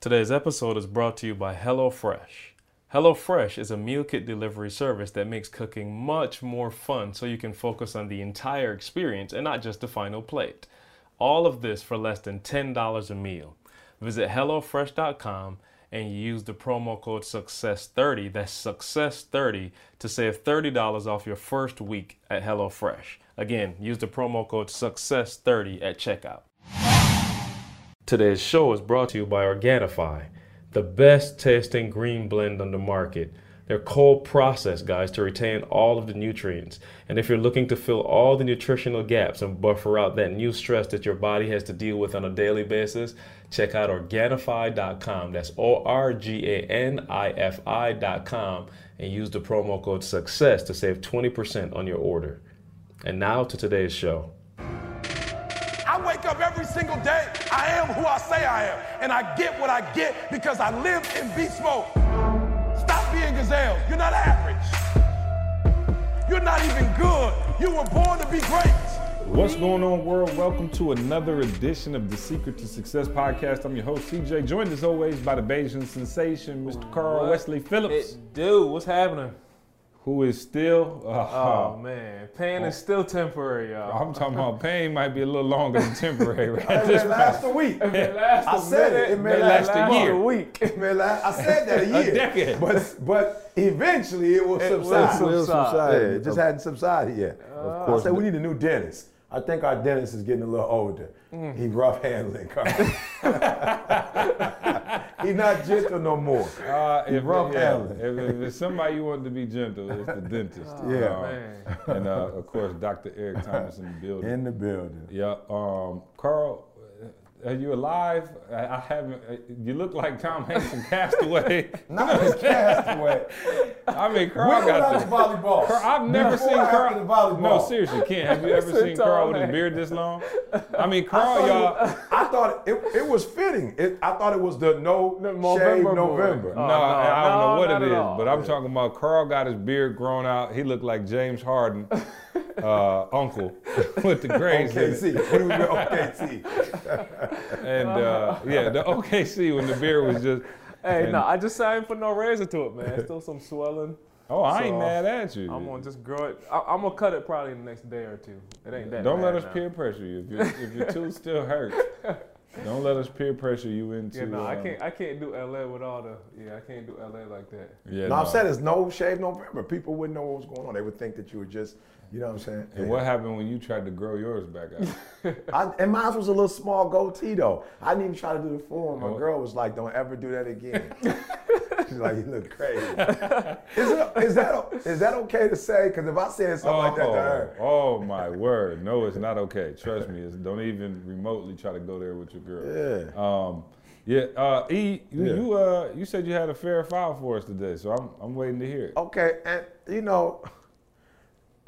Today's episode is brought to you by HelloFresh. HelloFresh is a meal kit delivery service that makes cooking much more fun so you can focus on the entire experience and not just the final plate. All of this for less than $10 a meal. Visit HelloFresh.com and use the promo code SUCCESS30, that's SUCCESS30, to save $30 off your first week at HelloFresh. Again, use the promo code SUCCESS30 at checkout. Today's show is brought to you by Organifi, the best tasting green blend on the market. They're cold processed, guys, to retain all of the nutrients. And if you're looking to fill all the nutritional gaps and buffer out that new stress that your body has to deal with on a daily basis, check out Organifi.com. That's O R G A N I F I.com and use the promo code SUCCESS to save 20% on your order. And now to today's show. I wake up every single day. I am who I say I am. And I get what I get because I live in beast mode. Stop being gazelles. You're not average. You're not even good. You were born to be great. What's going on, world? Welcome to another edition of the Secret to Success podcast. I'm your host, CJ, joined as always by the Bayesian sensation, Mr. Carl What Wesley Phillips, It do. What's happening? Who is still. Uh, Oh man, pain is still temporary, y'all. I'm talking about pain might be a little longer than temporary at It this may last a week. It lasts I a said minute, it. It may may last, last a month. year. a week. It may last. I said that a year. a decade. But but eventually it will It will subside. subside. Yeah, it just hadn't subsided yet. Of course I said we need a new dentist. I think our dentist is getting a little older. He rough handling, Carl. He's not gentle no more. Uh, if, rough yeah, handling. if, if it's somebody you want to be gentle, it's the dentist. Yeah. Uh, man. and uh, of course, Dr. Eric Thomas in the building. In the building. Yeah, um, Carl, are you alive? I, I haven't. uh, You look like Tom Hanks in Castaway. Not a castaway. I mean, Carl When got I the. volleyball? Carl, I've never Before seen Carl. the volleyball? No, seriously, Ken. Have you ever seen Carl with his beard this long? I mean, I Carl, thought, y'all. it, I thought it, it was fitting. It, I thought it was the no The shave Movember boy. November. No, Oh, I don't know what not it at is, all. but I'm talking about Carl got his beard grown out. He looked like James Harden, uh, uncle, with the grays in it. OKC. When we were OKC. And uh, yeah, the OKC when the beard was just. Hey, and- no, I just signed for no razor to it, man. Still some swelling. Oh, I ain't mad at you. I'm gonna just grow it. I, I'm gonna cut it probably in the next day or two. It ain't that. Don't let us now. peer pressure you. If, your if your tooth still hurts, don't let us peer pressure you into. Yeah, no, I uh, can't. I can't do LA with all the. Yeah, I can't do LA like that. Yeah, No, no. I'm saying it's no shave November. People wouldn't know what was going on. They would think that you were just, you know what I'm saying? And what happened when you tried to grow yours back out? I, and mine was a little small goatee though. I didn't even try to do the full one. My Oh. girl was like, "Don't ever do that again." She's like, "You look crazy." is, it, is that is that okay to say? Because if I said something like that to her, oh, oh my word! No, it's not okay. Trust me. It's, don't even remotely try to go there with your girl. yeah. Um, yeah. Uh, e, you, Yeah. you uh, you said you had a fair file for us today, so I'm I'm waiting to hear it. Okay, and you know,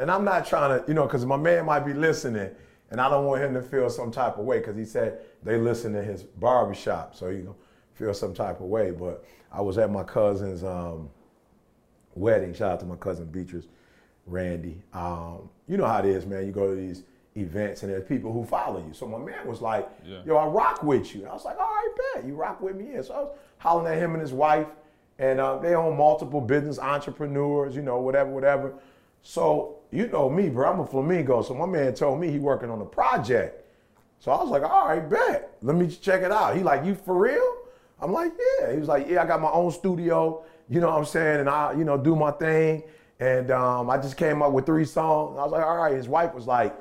and I'm not trying to, you know, because my man might be listening, and I don't want him to feel some type of way because he said they listen to his barbershop, so you know, feel some type of way. But I was at my cousin's um, wedding. Shout out to my cousin Beatrice, Randy. Um, you know how it is, man. You go to these events and there's people who follow you. So my man was like, Yeah. "Yo, I rock with you." And I was like, "All right, bet you rock with me." Yeah. So I was hollering at him and his wife, and uh, they own multiple business entrepreneurs, you know, whatever, whatever. So you know me, bro. I'm a flamingo. So my man told me he working on a project. So I was like, all right, bet. Let me check it out. He like, you for real? I'm like, yeah. He was like, yeah, I got my own studio, you know what I'm saying? And I, you know, do my thing. And um, I just came up with three songs. I was like, all right. His wife was like,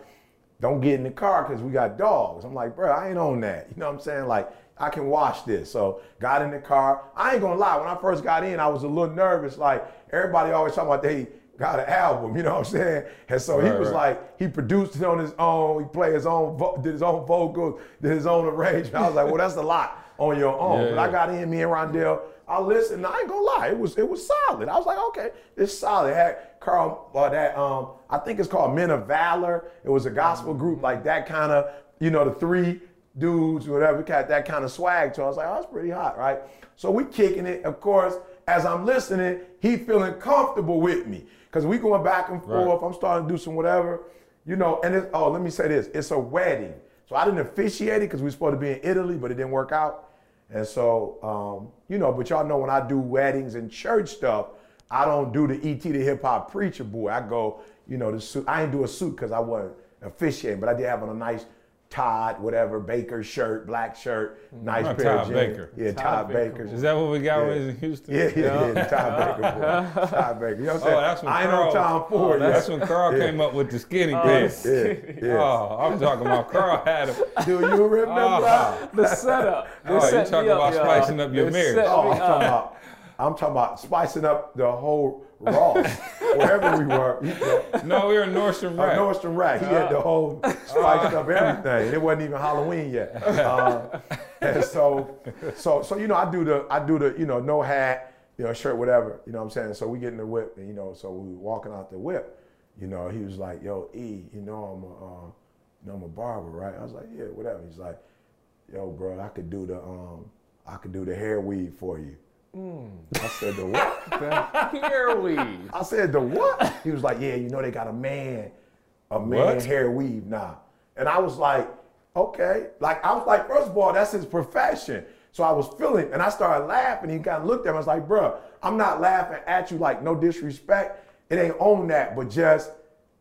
don't get in the car because we got dogs. I'm like, bro, I ain't on that. You know what I'm saying? Like, I can watch this. So got in the car. I ain't gonna lie, when I first got in, I was a little nervous. Like, everybody always talking about they got an album, you know what I'm saying? And so he was right. like, he produced it on his own. He played his own, did his own vocals, did his own arrangement. I was like, well, that's a lot on your own. Yeah, but I got in, me and Rondell. I listened. I ain't gonna lie, it was it was solid. I was like, okay, it's solid. It had Carl, uh, that um, I think it's called Men of Valor. It was a gospel group like that kind of, you know, the three dudes, whatever, got that kind of swag. So I was like, oh, that's pretty hot, right? So we kicking it. Of course, as I'm listening, he feeling comfortable with me because we going back and Right. forth. I'm starting to do some whatever, you know. And it, oh, let me say this: it's a wedding, so I didn't officiate it because we were supposed to be in Italy, but it didn't work out. And so, um, you know, but y'all know when I do weddings and church stuff, I don't do the ET the hip hop preacher boy. I go, you know, the suit. I didn't do a suit because I wasn't officiating, but I did have on a nice Todd, whatever, Baker shirt, black shirt, mm-hmm. nice Not pair Todd of jeans. Baker. Yeah, Todd Todd, Baker. Baker. Is that what we got Yeah. when we was in Houston? Yeah, yeah, yeah, Todd Baker, boy. Todd Baker. You know what I'm oh, saying? Oh, that's when I ain't Carl- on Tom oh, Ford That's yet. when Carl Yeah. came up with the skinny Oh, pants. Yeah, yeah. Oh, I'm talking about Carl had him. Do you remember? Oh. The setup. They Oh, you set talking me up, about y'all. spicing up your They marriage. set Oh, me I'm talking up. about. I'm talking about spicing up the whole Ross, wherever we were. No, we were in Nordstrom uh, Rack. Nordstrom Rack. He had the whole spiced up everything. It wasn't even Halloween yet. Uh, and so, so, so you know, I do the, I do the, you know, no hat, you know, shirt, whatever. You know what I'm saying? So we get in the whip, and you know, so we were walking out the whip. You know, he was like, "Yo, E, you know, I'm a, uh, you know, I'm a barber, right?" I was like, "Yeah, whatever." He's like, "Yo, bro, I could do the, um, I could do the hair weave for you." Hmm. I said, "The what?" Hair weave. I said, the what? He was like, yeah, you know they got a man, a man What? hair weave now. And I was like, okay. Like, I was like, first of all, that's his profession. So I was feeling, and I started laughing. He kind of looked at me. I was like, bruh, I'm not laughing at you, like, no disrespect. It ain't on that, but just,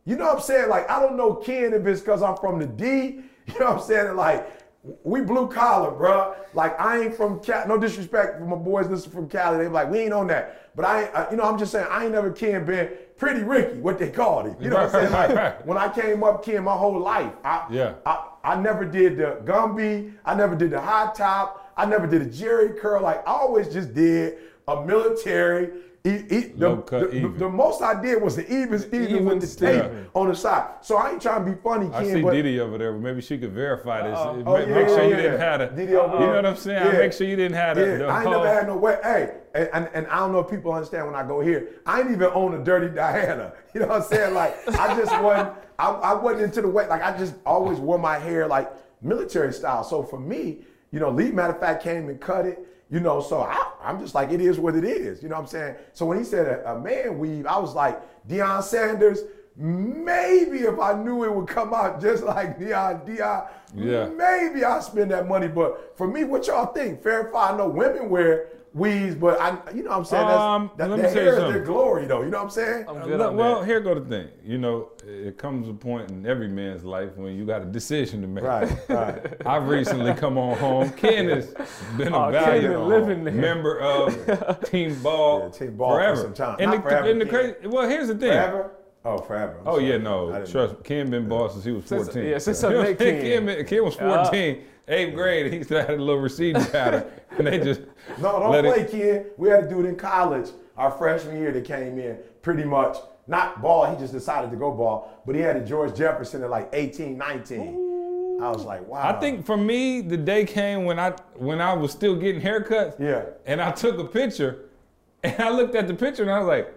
you know what I'm saying? Like, I don't know Ken if it's because I'm from the D. You know what I'm saying? Like, we blue collar, bruh. Like I ain't from Cali. No disrespect for my boys listen from Cali. They be like, we ain't on that. But I, uh, you know, I'm just saying I ain't never Ken been pretty Ricky, what they called him. You know what I'm saying? Like when I came up Ken my whole life, I, Yeah. I, I never did the Gumby. I never did the high top. I never did a Jheri curl. Like I always just did a military. E, e, the, Low the, the most I did was the even Steven Even with the Steven. tape on the side. So I ain't trying to be funny, I Ken. see but Diddy over there, but maybe she could verify this. Uh-oh. Make, oh, yeah, make sure you yeah. didn't have it. Diddy over You know what I'm saying? Yeah. Make sure you didn't have it. The I ain't never had no way. Hey, and, and, and I don't know if people understand when I go here. I ain't even own a dirty Diana. You know what I'm saying? Like I just wasn't. I, I wasn't into the way. Like I just always wore my hair like military style. So for me, you know, Lee matter of fact came and cut it. You know, so I, I'm just like it is what it is. You know what I'm saying? So when he said a, a man weave, I was like Deion Sanders. Maybe if I knew it would come out just like Deion, Deion, Yeah. maybe I'll spend that money. But for me, what y'all think? Fair fight. I know women wear weaves, but I, you know what I'm saying? That's, Um, that, let me that tell you hair is something. their glory, though. You know what I'm saying? I'm Uh, good look, on well, that. here go the thing. You know, it comes a point in every man's life when you got a decision to make. Right, right. I've recently come on home. Ken has been a Oh, Ken valued been living there. member of Team Ball, Yeah, Team Ball for forever. some time. And Not the, forever, and the crazy, well, here's the thing. Forever? Oh, forever. I'm Oh sorry. yeah, no, trust me. Ken been boss since he was Since- 14. yeah, since I You know met what I'm saying? Ken. Ken, Ken was 14, eighth grade. He still had a little receiving pattern, and they just No, don't play, it. Ken. We had a dude in college, our freshman year, that came in pretty much not ball. He just decided to go ball, but he had a George Jefferson at like 18, 19. I was like, wow. I think for me, the day came when I when I was still getting haircuts. Yeah. And I took a picture, and I looked at the picture, and I was like,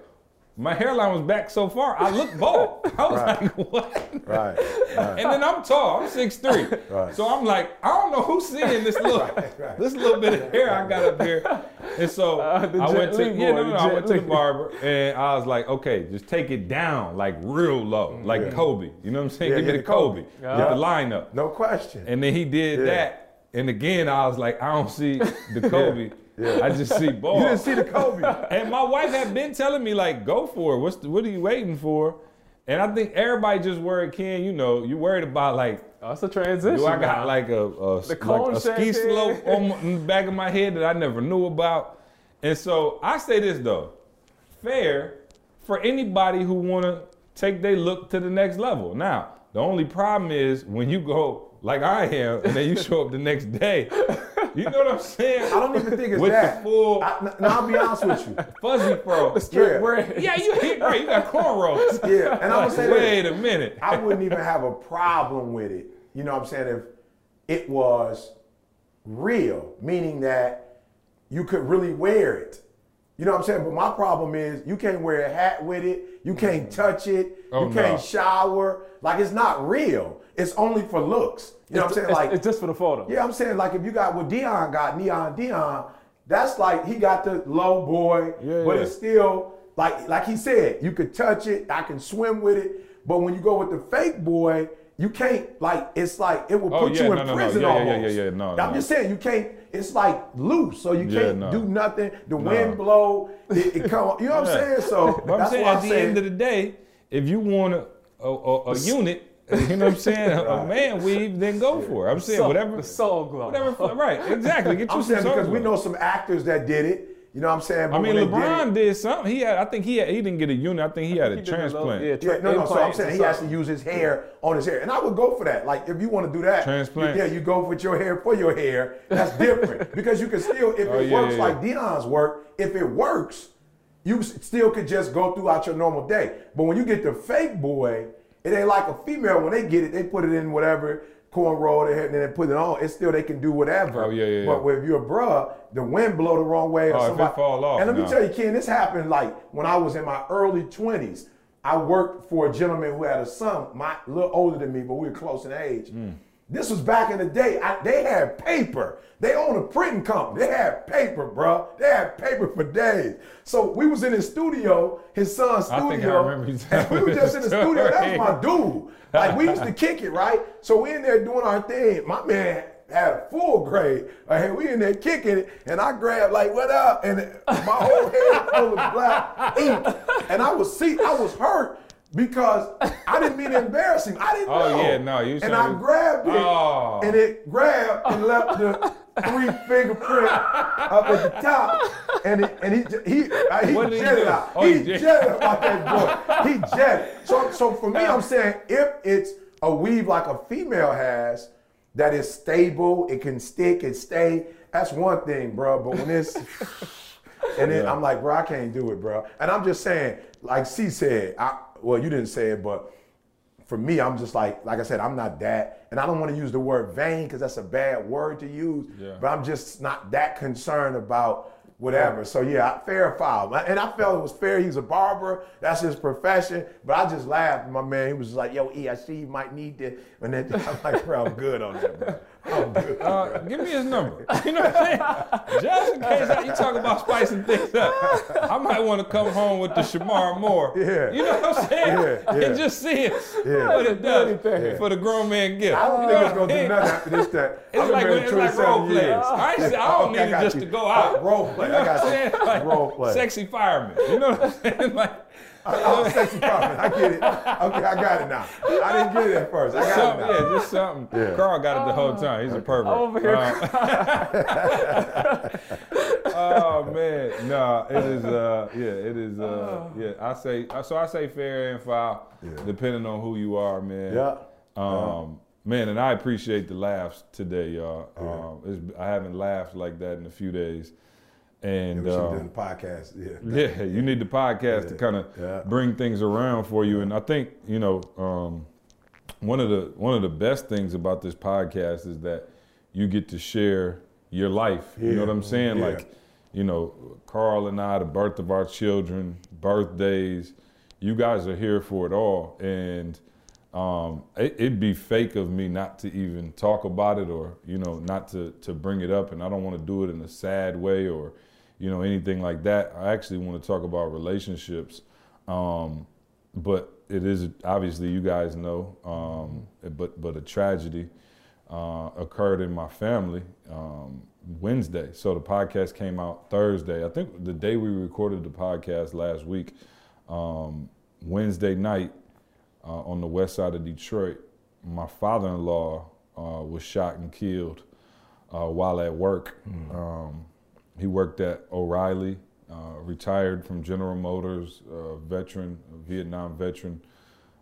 my hairline was back so far, I looked bald. I was Right. like, what? Right, right. And then I'm tall. I'm 6'3". Right. So I'm like, I don't know who's seeing this little right. this little bit of hair I got up here. And so Uh, I went to Li yeah, no, no, I went to the barber and I was like, okay, just take it down like real low, like Kobe. You know what I'm saying? Yeah, Give yeah, me the Kobe. Kobe. Get Yeah. the lineup. no question. And then he did Yeah. that. And again, I was like, I don't see the Kobe. Yeah. I just see ball. you didn't see the Kobe. And my wife had been telling me like, go for it. What's the, what are you waiting for? And I think everybody just worried, Ken. You know, you worried about like, Oh, it's a transition. do I got now. like a, a, like cone a ski shape slope on my, in the back of my head that I never knew about? And so I say this though, fair for anybody who want to take their look to the next level. Now, the only problem is when you go like I am, and then you show up the next day. You know what I'm saying? I don't even think it's With that. the full I, n- now, I'll be honest with you. fuzzy fro. Yeah. bread. Yeah, you hit right. You got cornrows. Yeah, and I'm gonna say this. Wait a minute. I wouldn't even have a problem with it. You know what I'm saying? If it was real, meaning that you could really wear it. You know what I'm saying? But my problem is you can't wear a hat with it. You can't touch it. Oh, you can't no. shower. Like it's not real. It's only for looks. You know what I'm saying? It's, Like it's just for the photo. yeah, I'm saying like if you got what Deion got, Neon Deion, that's like he got the low boy, Yeah, but yeah. it's still like like he said, you could touch it, I can swim with it. But when you go with the fake boy, you can't like it's like it will Oh, put yeah, you in no, no, no. prison Yeah, yeah, yeah, almost. yeah, yeah. No, I'm just saying you can't. It's like loose, so you can't do nothing. The wind blow, it, it come. You know what I'm saying? So But I'm that's saying why at I'm the saying. end of the day, if you want a, a, a unit, you know what I'm saying, a, a man weave, then go for it. I'm saying Soul- whatever, the Soul Glo. whatever. Right, exactly. Get you I'm some saying because soul we know some actors that did it. You know what I'm saying? I mean, when they did LeBron it- did something. He had, I think he had, he didn't get a unit. I think he had a He did a little- transplant. yeah, Yeah, no, no. So I'm saying he has to use his hair on his hair, and I would go for that. Like if you want to do that, Transplant. Yeah, you go with your hair for your hair. That's different because you can still, if Oh, it yeah, works yeah, like Deion's work, if it works, you still could just go throughout your normal day. But when you get the fake boy, it ain't like a female. When they get it, they put it in whatever cornrow they had, and then they put it on. It's still they can do whatever. Oh, yeah, yeah, But yeah. if you're a bruh, the wind blow the wrong way. Or Oh, somebody, fall off, And let me no. tell you, Ken, this happened like when I was in my early 20s. I worked for a gentleman who had a son, my, little older than me, but we were close in age. Mm. This was back in the day. I, they had paper. They owned a printing company. They had paper, bruh. They had paper for days. So we was in his studio, his son's I studio. think I remember and we were just in the studio. That was my dude. Like we used to kick it, right? So we in there doing our thing. My man had a full grade. Like, we in there kicking it, and I grabbed like, "What up?" And my whole head full of black ink, and I was see, I was hurt because I didn't mean to embarrass him. I didn't Oh, know. yeah, no, you And I grabbed it, Oh. and it grabbed and left the three fingerprint up at the top, and it, and he he uh, he What did he jetted out. Oh, he he jetted out that boy. He jetted. So so for me, I'm saying if it's a weave like a female has that is stable, it can stick and stay. That's one thing, bro. But when it's and then I'm like, bro, I can't do it, bro. And I'm just saying, like C said, I well, you didn't say it, but for me, I'm just like, like I said, I'm not that, and I don't want to use the word vain because that's a bad word to use. Yeah. But I'm just not that concerned about whatever. So yeah, fair foul, and I felt it was fair. He's a barber, that's his profession. But I just laughed. My man, he was just like, "Yo, E, I see you might need this," and then I'm like, "Bro, I'm good on that, bro. I'm good." Uh, give me his number. You know what I'm saying? Just in case I- you talk about spicing things up, I might want to come home with the Shemar Moore. Yeah. You know what I'm saying? Yeah, yeah. And just see it, Yeah. what it does Yeah. for the grown man gift. I don't You think it's gonna do nothing after this. That It's I've been like, married it's like 27 role playing. years. I, ain't I don't Okay, need got it just you. to go out. Role play. You know I got what I'm saying? you. Like, Role play. Sexy fireman. You know what I'm saying? Like, Oh, sexy fireman. I get it. Okay, I got it now. I didn't get it at first. I got something, it now. yeah, just something. Yeah. Carl got it the whole time. He's a pervert. over here Uh, oh man, no, it is. Uh, yeah, it is. Uh, yeah, I say. So I say fair and foul, depending on who you are, man. Yeah. Um, man, and I appreciate the laughs today, y'all. Um, it's, I haven't laughed like that in a few days, and should have um, the podcast. Yeah. yeah, you need the podcast to kind of yeah. bring things around for you. And I think you know um, one of the one of the best things about this podcast is that you get to share your life. You know what I'm saying? Yeah. Like, you know, Carl and I, the birth of our children, birthdays. You guys are here for it all, and um, it, it'd be fake of me not to even talk about it or you know not to to bring it up and i don't want to do it in a sad way or you know anything like that i actually want to talk about relationships um, but it is obviously you guys know um, but but a tragedy uh, occurred in my family um, wednesday so the podcast came out thursday i think the day we recorded the podcast last week um, wednesday night uh, on the west side of Detroit. My father-in-law uh, was shot and killed uh, while at work. Um, he worked at O'Reilly, uh, retired from General Motors, uh, veteran, Vietnam veteran.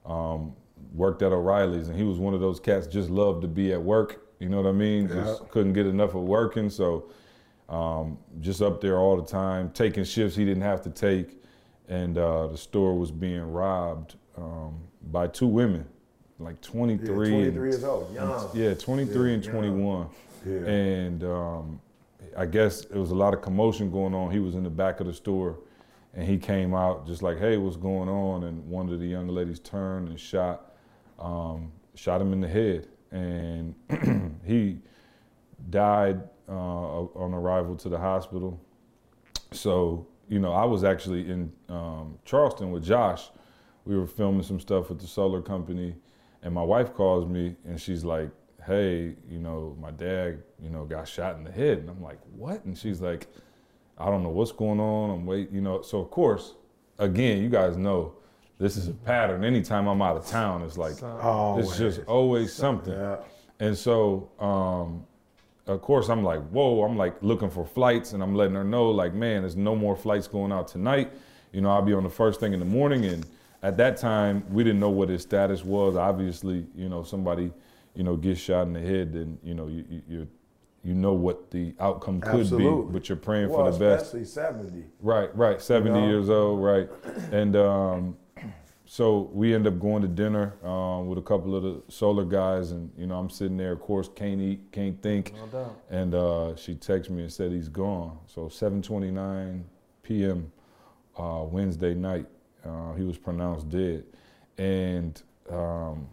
Um, worked at O'Reilly's, and he was one of those cats just loved to be at work. You know what I mean? Just couldn't get enough of working, so um, just up there all the time, taking shifts he didn't have to take, and uh, the store was being robbed um, by two women, like 23, Yeah, and 23 years old, young. yeah, 23 Yeah, and 21. Yeah. And um, I guess there was a lot of commotion going on. He was in the back of the store and he came out just like, hey, what's going on? And one of the young ladies turned and shot, um, shot him in the head. And he died uh, on arrival to the hospital. So, you know, I was actually in um, Charleston with Josh. We were filming some stuff with the solar company. And my wife calls me and she's like, "Hey, you know, my dad, you know, got shot in the head." And I'm like, "What?" And she's like, "I don't know what's going on. I'm wait, you know." So of course, again, you guys know this is a pattern. Anytime I'm out of town, it's like Always. it's just always something. Yeah. And so, um, of course, I'm like, whoa, I'm like looking for flights and I'm letting her know, like, man, there's no more flights going out tonight. You know, I'll be on the first thing in the morning. And at that time, we didn't know what his status was. Obviously, you know, somebody, you know, get shot in the head, then, you know, you, you, you, you know what the outcome could Absolutely. be, but you're praying Well, for the best. especially 70. Right, right. 70 know? years old, right. And um, so we end up going to dinner um, with a couple of the solar guys, and you know I'm sitting there, of course, can't eat, can't think. No doubt. And uh, she texted me and said he's gone. So 7:29 p.m. Uh, Wednesday night, uh, he was pronounced dead. And um,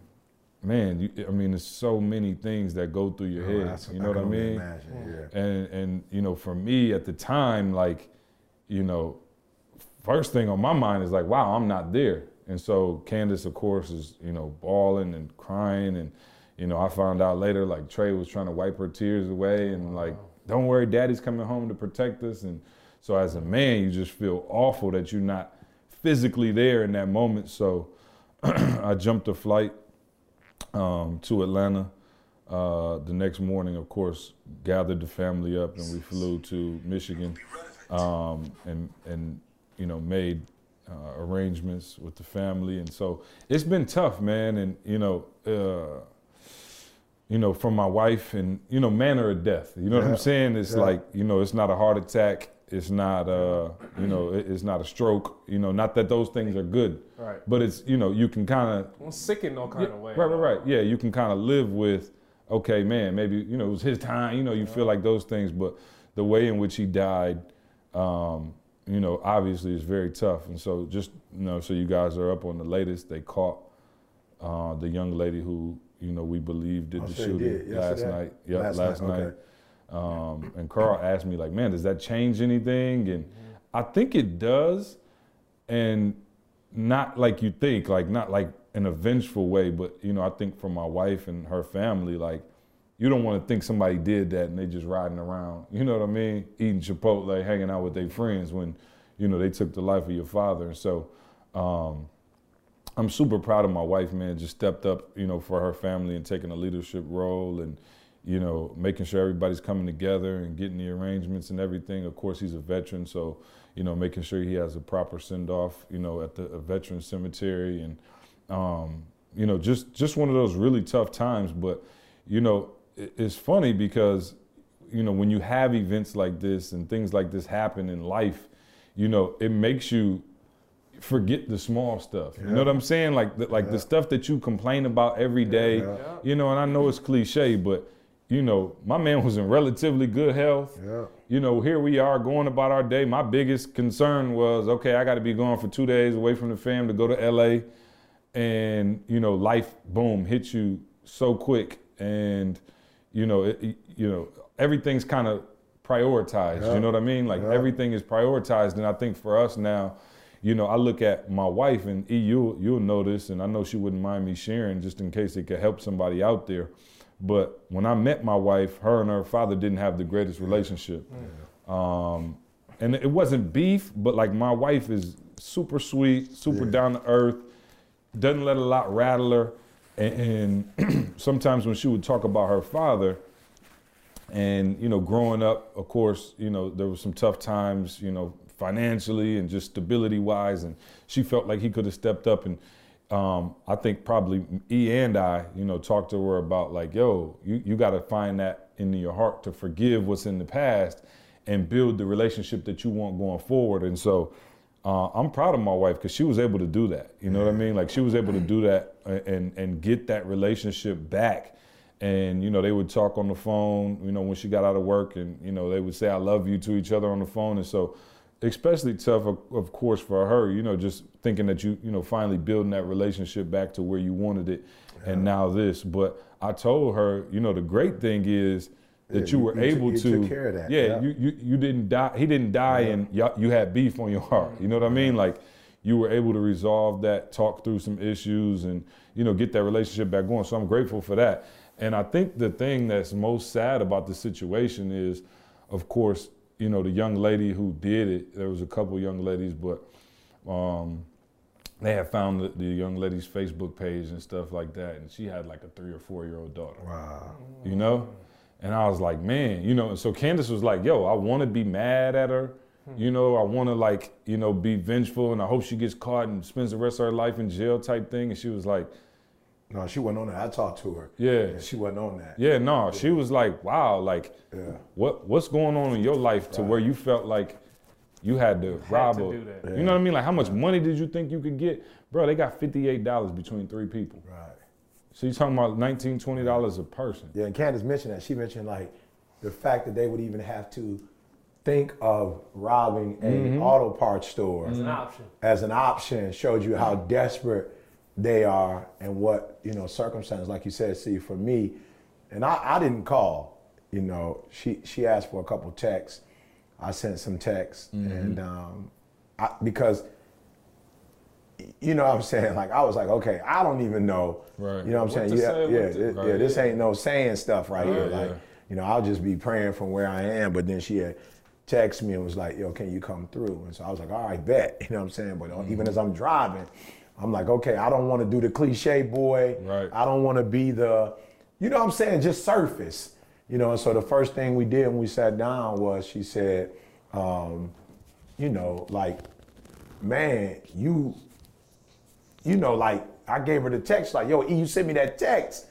man, you, I mean, there's so many things that go through your Oh, head. You know what I mean? Imagine, yeah. and and you know for me at the time like you know first thing on my mind is like wow i'm not there and so candace of course is you know bawling and crying and you know i found out later like trey was trying to wipe her tears away and like don't worry daddy's coming home to protect us and so as a man you just feel awful that you're not physically there in that moment so i jumped a flight um, to atlanta uh, the next morning, of course, gathered the family up and we flew to Michigan um, and, and, you know, made uh, arrangements with the family. And so it's been tough, man. And, you know, uh, you know, from my wife and, you know, manner of death. You know what I'm saying? It's Yeah. like, you know, it's not a heart attack. It's not, uh, you know, it's not a stroke. You know, not that those things are good, Right. but it's, you know, you can kind of Well, sick in no kind yeah, of way. Right, right, right. Yeah, you can kind of live with, okay, man, maybe you know it was his time. You know, you feel like those things, but the way in which he died, um, you know, obviously is very tough. And so, just you know, so you guys are up on the latest. They caught uh, the young lady who you know we believe did Oh, the shooting did last night. Yeah, Last last, night, night. okay. Um, and Carl asked me like, man, does that change anything? And I think it does, and not like you think, like not like in a vengeful way, but you know, I think for my wife and her family, like you don't want to think somebody did that and they just riding around, you know what I mean, eating Chipotle, hanging out with their friends when, you know, they took the life of your father. And so, um, I'm super proud of my wife, man. Just stepped up, you know, for her family and taking a leadership role and, you know, making sure everybody's coming together and getting the arrangements and everything. Of course, he's a veteran, so you know, making sure he has a proper send off, you know, at the a veteran cemetery and, um, you know, just just one of those really tough times. But, you know, it, it's funny because, you know, when you have events like this and things like this happen in life, you know, it makes you forget the small stuff. You know what I'm saying? Like the, like the stuff that you complain about every day. Yeah. You know, and I know it's cliche, but you know, my man was in relatively good health. Yeah. You know, here we are going about our day. My biggest concern was, okay, I got to be gone for two days away from the fam to go to LA, and you know, life boom hits you so quick, and you know, it, it- you know, everything's kind of prioritized. Yeah. You know what I mean? Like Yeah. everything is prioritized, and I think for us now, you know, I look at my wife, and E, you'll, you'll know this, and I know she wouldn't mind me sharing just in case it could help somebody out there. But when I met my wife, her and her father didn't have the greatest relationship. Um, and it wasn't beef, but like my wife is super sweet, super Yeah. down to earth, doesn't let a lot rattle her. And, and sometimes when she would talk about her father, and you know, growing up, of course, you know, there were some tough times, you know, financially and just stability wise, and she felt like he could have stepped up. And um, I think probably E and I, you know, talked to her about like, yo, you you got to find that in your heart to forgive what's in the past and build the relationship that you want going forward. And so. Uh, I'm proud of my wife because she was able to do that. You know what I mean? Like she was able to do that and and get that relationship back and you know they would talk on the phone you know when she got out of work and you know they would say i love you to each other on the phone and so especially tough of, course for her you know just thinking that you you know finally building that relationship back to where you wanted it and now this but i told her you know the great thing is that Yeah, you you- were you able you to took care of that, yeah, yeah. you, you you didn't die he didn't die and y- you had beef on your heart you know what i mean like you were able to resolve that, talk through some issues, and you know get that relationship back going. So I'm grateful for that. And I think the thing that's most sad about the situation is, of course, you know the young lady who did it. There was a couple young ladies, but um, they had found the, the young lady's Facebook page and stuff like that, and she had like a three or four year old daughter. Wow. You know, and I was like, man, you know. And so Candace was like, yo, I want to be mad at her. You know, I want to like, you know, be vengeful, and I hope she gets caught and spends the rest of her life in jail type thing. And she was like, No, she wasn't on that. I talked to her. Yeah. She wasn't on that. yeah, no. She was like, wow, like, Yeah. what what's going on in your life to where you felt like you had to rob to her? do that. You know what I mean? Like, how much money did you think you could get, bro? They got fifty eight dollars between three people. Right. So you talking about 19 20 dollars a person? Yeah, and Candace mentioned that. She mentioned like the fact that they would even have to think of robbing a Mm-hmm. auto parts store as an option. as an option showed you how desperate they are and what you know circumstances like you said see for me and I, I didn't call you know she she asked for a couple texts i sent some texts Mm-hmm. and um I, because you know what i'm saying like i was like okay i don't even know Right. you know what i'm What saying yeah say, yeah, to- Right. yeah this ain't no saying stuff right here like yeah. you know i'll just be praying from where i am but then she had texted me and was like yo can you come through and so i was like all right bet you know what i'm saying but uh, Mm-hmm. even as i'm driving i'm like okay i don't want to do the cliche boy Right. i don't want to be the you know what i'm saying just surface you know and so the first thing we did when we sat down was she said um, you know like man you you know, like I gave her the text, like, yo, E, you sent me that text.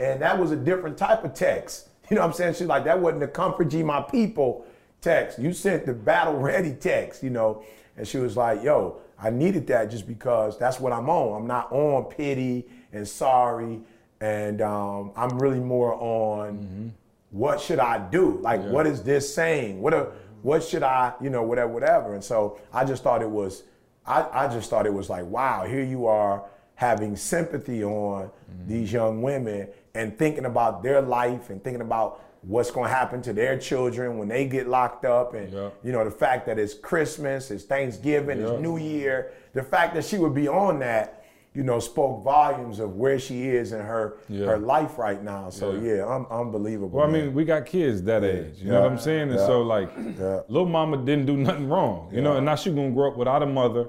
And that was a different type of text. You know what I'm saying? She's like, that wasn't the comfort G my people text. You sent the battle ready text, you know. And she was like, yo, I needed that just because that's what I'm on. I'm not on pity and sorry. And um, I'm really more on what should I do? Like, what is this saying? What a, what should I, you know, whatever, whatever. And so I just thought it was, I, I just thought it was like, wow, here you are having sympathy on these young women and thinking about their life and thinking about what's going to happen to their children when they get locked up and Yeah. you know the fact that it's christmas it's thanksgiving Yeah. it's new year the fact that she would be on that you know spoke volumes of where she is in her Yeah. her life right now so Yeah. un- unbelievable Well, I mean, we got kids that age. You know what I'm saying? And so, like, little mama didn't do nothing wrong. You know, and now she's gonna grow up without a mother,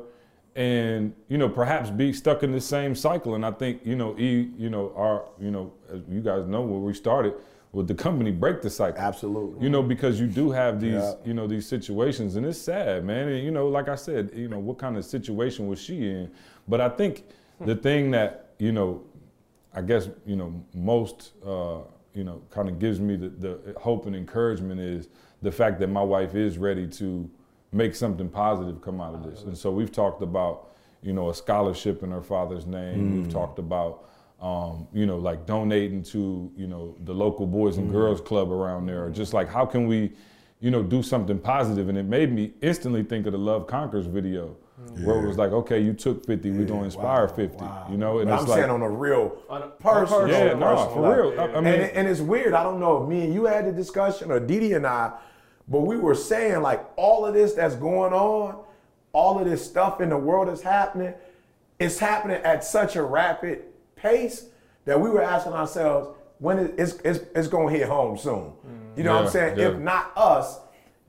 and you know, perhaps be stuck in the same cycle. And I think, you know, E, you know, our, you know, as you guys know where we started with the company, break the cycle. Absolutely. You know, because you do have these, Yeah. you know, these situations, and it's sad, man. And you know, like I said, you know, what kind of situation was she in? But I think the thing that you know I guess you know most uh, you know kind of gives me the, the hope and encouragement is the fact that my wife is ready to make something positive come out of this. And so we've talked about you know a scholarship in her father's name. We've talked about um, you know like donating to you know the local boys and girls club around there, or just like how can we you know do something positive? And it made me instantly think of the Love Conquers video. Where it was like, okay, you took 50, we're gonna inspire 50. Wow. You know, and But it's I'm like, saying on a real On a- personal, Yeah, no, personal for level. real. I- I mean- it- and it's weird. I don't know if me and you had the discussion or Didi and I, but we were saying like all of this that's going on, all of this stuff in the world that's happening, it's happening at such a rapid pace that we were asking ourselves when it, it's, it's, it's going to hit home soon. You know what I'm saying? yeah. If not us,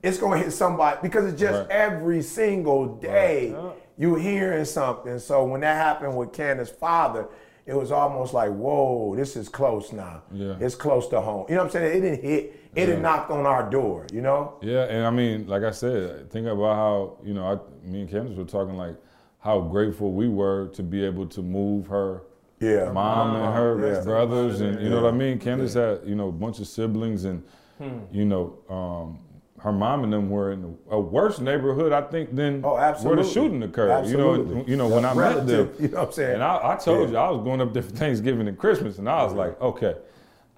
it's going to hit somebody because it's just Right. every single day you're hearing something. So when that happened with Candace's father, it was almost like, whoa, this is close now. Yeah. It's close to home. You know what I'm saying? It didn't hit, it didn't knocked on our door, you know? Yeah, and I mean, like I said, think about how you know, I, me and Candace were talking like how grateful we were to be able to move her Yeah. mom and her Yeah. brothers, and you know what I mean. Candace had you know a bunch of siblings, and you know, um, her mom and them were in a worse neighborhood, I think, than Oh, where the shooting occurred. Absolutely. You know, you know when I met them, you know what I'm saying? and I, I told Yeah. you I was going up there for Thanksgiving and Christmas, and I was like, okay.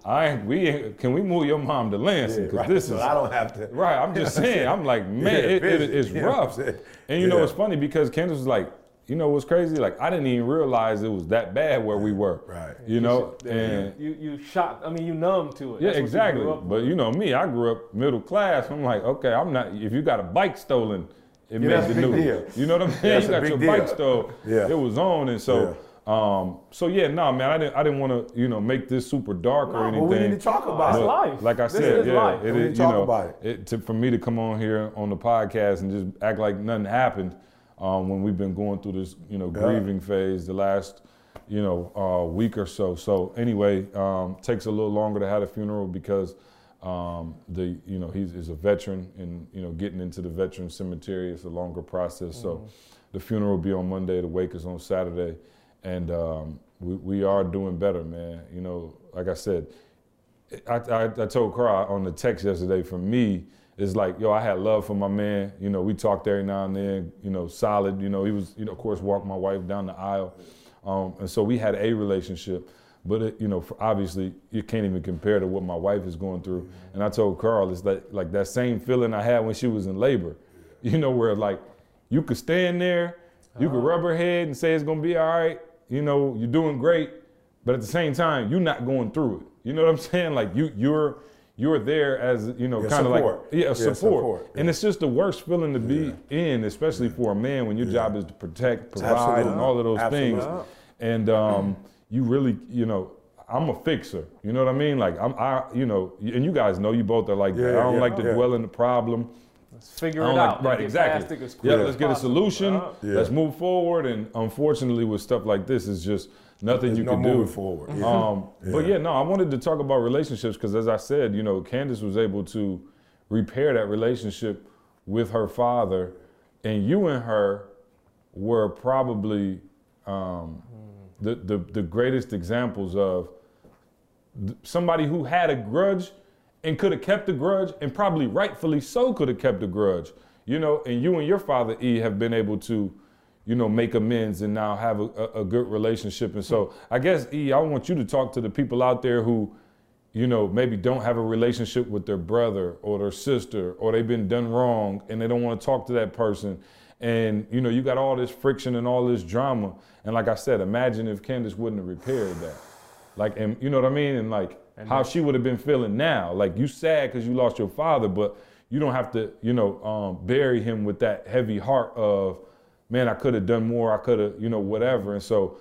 I we can we move your mom to Lansing Yeah, because right. this So is I don't have to. Right, I'm just saying. I'm like, man, Yeah, it, it, it's you know what I'm rough. And you know, it's funny because Candace was like, you know, what's crazy? Like, I didn't even realize it was that bad where we were. Right. You know, and You you shocked. I mean, you numb to it. yeah, That's what you exactly. But you know me, I grew up middle class. I'm like, okay, I'm not. If you got a bike stolen it Yeah, made the news. deal. You know what I'm saying? You got your deal. bike stolen. Yeah. It was on, and so. Um, so yeah, no, man, I didn't, I didn't want to, you know, make this super dark or anything. but we need to talk about It's it. life. Like I This said, yeah, life. it We need is. to You talk know, about it, to, for me to come on here on the podcast and just act like nothing happened um, when we've been going through this, you know, grieving phase the last, you know, uh, week or so. So anyway, um, takes a little longer to have a funeral because um, the, you know, he's is a veteran and you know, getting into the veteran cemetery is a longer process. So the funeral will be on Monday. The wake is on Saturday, and um, we, we are doing better, man. You know, like I said, I, I, I told Carl on the text yesterday. For me, it's like, yo, I had love for my man. You know, we talked every now and then. You know, solid. You know, he was, you know, of course, walked my wife down the aisle, um, and so we had a relationship. But it, you know, obviously, you can't even compare to what my wife is going through. And I told Carl, it's like like that same feeling I had when she was in labor. You know, where like you could stand there, you could rub her head and say it's gonna be all right. You know, you're doing great, but at the same time, you're not going through it. You know what I'm saying? Like you, you're you're there as you know, Yeah, kind of like support. yeah, Yeah, support. support, And it's just the worst feeling to be in, especially for a man when your job is to protect, provide, Absolutely. and all of those things. Absolutely. And um, you really, you know, I'm a fixer. You know what I mean? Like I'm, I, you know, and you guys know you both are like that. Yeah, I don't yeah, like to yeah. dwell in the problem. Let's figure it don't out. like, right, Get exactly. past it as Yeah, let's as get a solution. Uh, Yeah. Let's move forward. And unfortunately, with stuff like this, it's just nothing There's you no can do. forward. Yeah. Um, But Yeah. yeah, no, I wanted to talk about relationships because, as I said, you know, Candace was able to repair that relationship with her father, and you and her were probably um, the, the the greatest examples of somebody who had a grudge and could have kept the grudge and probably rightfully so could have kept the grudge you know and you and your father e have been able to you know make amends and now have a, a, a good relationship and so i guess e i want you to talk to the people out there who you know maybe don't have a relationship with their brother or their sister or they've been done wrong and they don't want to talk to that person and you know you got all this friction and all this drama and like i said imagine if candace wouldn't have repaired that like, and you know what I mean? And like how she would have been feeling now. Like you sad because you lost your father, but you don't have to, you know, um, bury him with that heavy heart of, man, I could have done more. I could have, you know, whatever. And so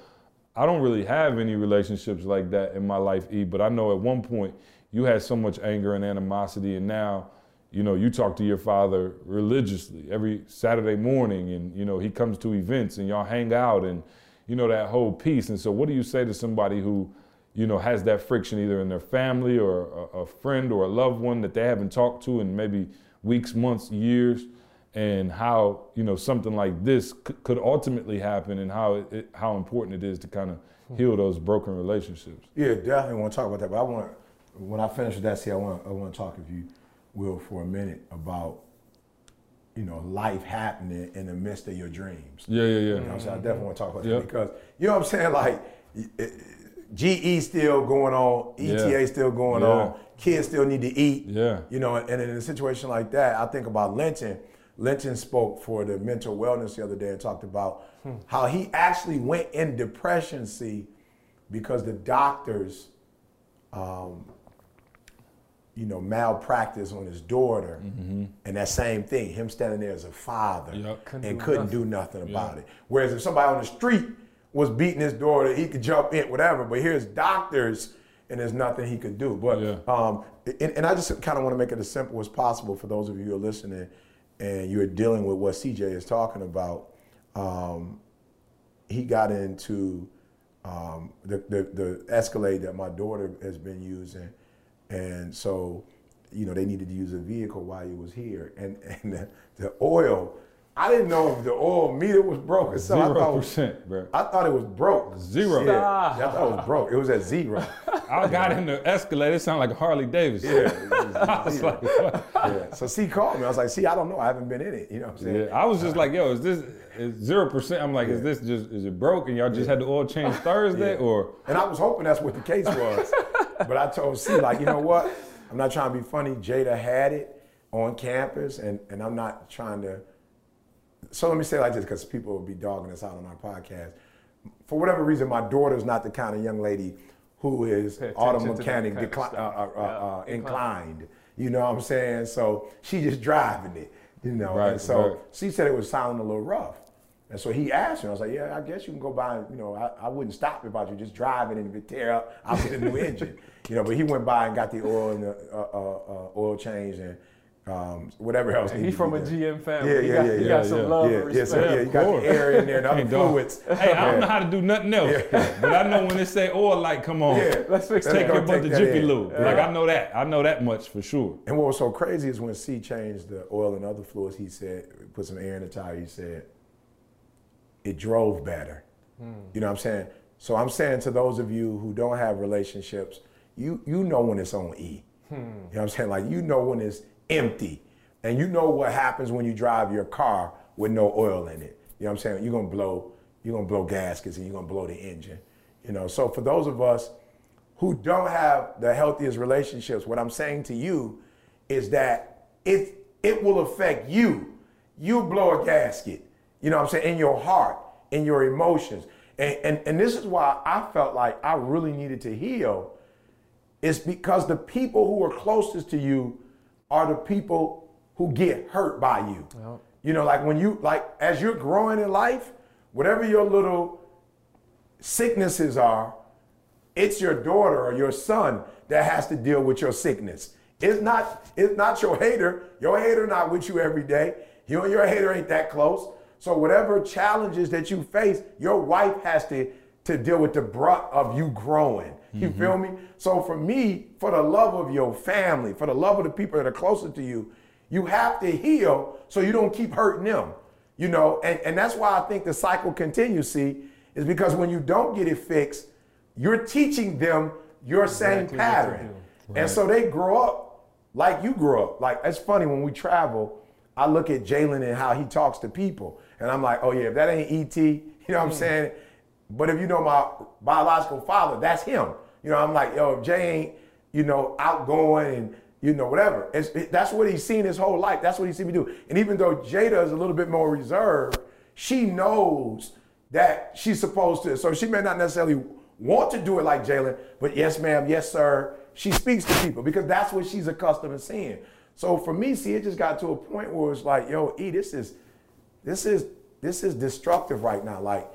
I don't really have any relationships like that in my life, E. But I know at one point you had so much anger and animosity, and now, you know, you talk to your father religiously every Saturday morning, and you know he comes to events, and y'all hang out, and you know that whole piece. And so, what do you say to somebody who, you know, has that friction either in their family or a, a friend or a loved one that they haven't talked to in maybe weeks, months, years, and how you know something like this c- could ultimately happen, and how it, it, how important it is to kind of heal those broken relationships. Yeah, definitely want to talk about that. But I want, when I finish with that, see, I want, I want to talk, if you will, for a minute about, you know, life happening in the midst of your dreams. Yeah, yeah, yeah. You know I'm saying? I definitely want to talk about Yep. that because, you know what I'm saying? Like, it- GE still going on, ETA Yeah. still going Yeah. on, kids still need to eat. Yeah. You know, and in a situation like that, I think about Lynton. Lynton spoke for the mental wellness the other day and talked about how he actually went in depression, see, because the doctors, um, you know, malpractice on his daughter, and that same thing, him standing there as a father Yep. Couldn't and do couldn't nothing. do nothing about it. Whereas if somebody on the street was beating his daughter, he could jump in, whatever. But here's doctors, and there's nothing he could do. But Yeah. um, and, and I just kind of want to make it as simple as possible for those of you who are listening, and you're dealing with what CJ is talking about. Um, he got into um, the, the the Escalade that my daughter has been using, and so you know they needed to use a vehicle while he was here, and and the, the oil. I didn't know if the oil meter was broke or something. I Zero thought it was- percent, bro. I thought it was broke. Zero. Yeah, yeah, I thought it was broke. It was at zero. I got in the Escalade. It sounded like a Harley Davidson. Yeah. it was I was like, what? yeah. So C called me. I was like, see, I don't know. I haven't been in it. You know what I'm saying? Yeah, I was just like, yo, is this zero percent? I'm like, is this just is it broke and y'all just had the oil change Thursday Yeah. or? And I was hoping that's what the case was. but I told C, like, you know what? I'm not trying to be funny. Jada had it on campus, and, and I'm not trying to. So let me say it like this, because people will be dogging us out on our podcast. For whatever reason, my daughter's not the kind of young lady who is auto mechanic decli- uh, uh, uh, Yeah, uh, inclined. inclined. You know what I'm saying? So she just driving it. You know, Right, and so right. she said it was sounding a little rough. And so he asked me, I was like, yeah, I guess you can go by, and, you know, I, I wouldn't stop if I was just driving and if it tear up, I'll get a new engine. You know, but he went by and got the oil and the uh, uh, uh, oil change and um, whatever else. He's from a. GM family. Yeah, he yeah, got, yeah, he yeah, got some yeah. love Yeah, and yeah, respect. so, yeah, you got the air in there and other fluids. Hey, I don't know how to do nothing else. But I know when they say oil light, come on. Yeah, Let's fix Let's Take your butt to take Jiffy. Lube. Like I know that. I know that much for sure. And what was so crazy is when C changed the oil and other fluids, he said, put some air in the tire, he said, it drove better. You know what I'm saying? So I'm saying to those of you who don't have relationships, you you know when it's on E. You know what I'm saying? Like you know when it's empty. And you know what happens when you drive your car with no oil in it. You know what I'm saying? You're gonna blow, you're gonna blow gaskets and you're gonna blow the engine. You know, so for those of us who don't have the healthiest relationships, what I'm saying to you is that it it will affect you. You blow a gasket, you know what I'm saying, in your heart, in your emotions. And, and, and this is why I felt like I really needed to heal. It's because the people who are closest to you are the people who get hurt by you. You know, like when you like as you're growing in life, whatever your little sicknesses are, it's your daughter or your son that has to deal with your sickness. It's not, it's not your hater. Your hater not with you every day. You and your hater ain't that close. So whatever challenges that you face, your wife has to, to deal with the brunt of you growing. You feel me? So for me, for the love of your family, for the love of the people that are closer to you, you have to heal so you don't keep hurting them. You know, and, and that's why I think the cycle continues, see, is because when you don't get it fixed, you're teaching them your same Exactly to pattern. do. And so they grow up like you grew up. Like it's funny when we travel, I look at Jalen and how he talks to people. And I'm like, oh yeah, if that ain't ET, you know what I'm saying? But if you know my biological father, that's him. You know, I'm like, yo, Jay ain't, you know, outgoing and you know, whatever. It, that's what he's seen his whole life. That's what he's seen me do. And even though Jada is a little bit more reserved, she knows that she's supposed to. So she may not necessarily want to do it like Jalen, but yes, ma'am, yes, sir. She speaks to people because that's what she's accustomed to seeing. So for me, see, it just got to a point where it's like, yo, E, this is, this is, this is destructive right now. Like,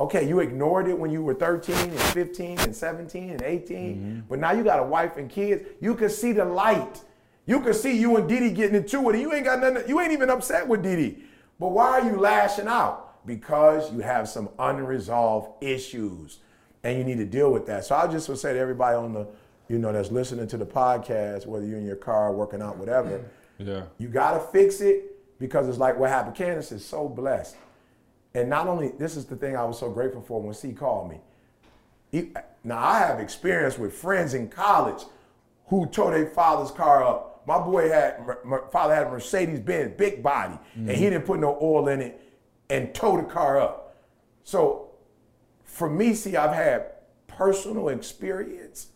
okay, you ignored it when you were 13 and 15 and 17 and 18, mm-hmm. but now you got a wife and kids. You can see the light. You can see you and Didi getting into it, and you ain't got nothing. You ain't even upset with Didi. But why are you lashing out? Because you have some unresolved issues, and you need to deal with that. So I just would say to everybody on the, you know, that's listening to the podcast, whether you're in your car, working out, whatever, Yeah. you gotta fix it because it's like what happened. Candace is so blessed. And not only, this is the thing I was so grateful for when C called me. He- now, I have experience with friends in college who tore their father's car up. My boy had, my father had a Mercedes Benz, big body, and he mm-hmm. didn't put no oil in it and tore the car up. So, for me, see, I've had personal experience.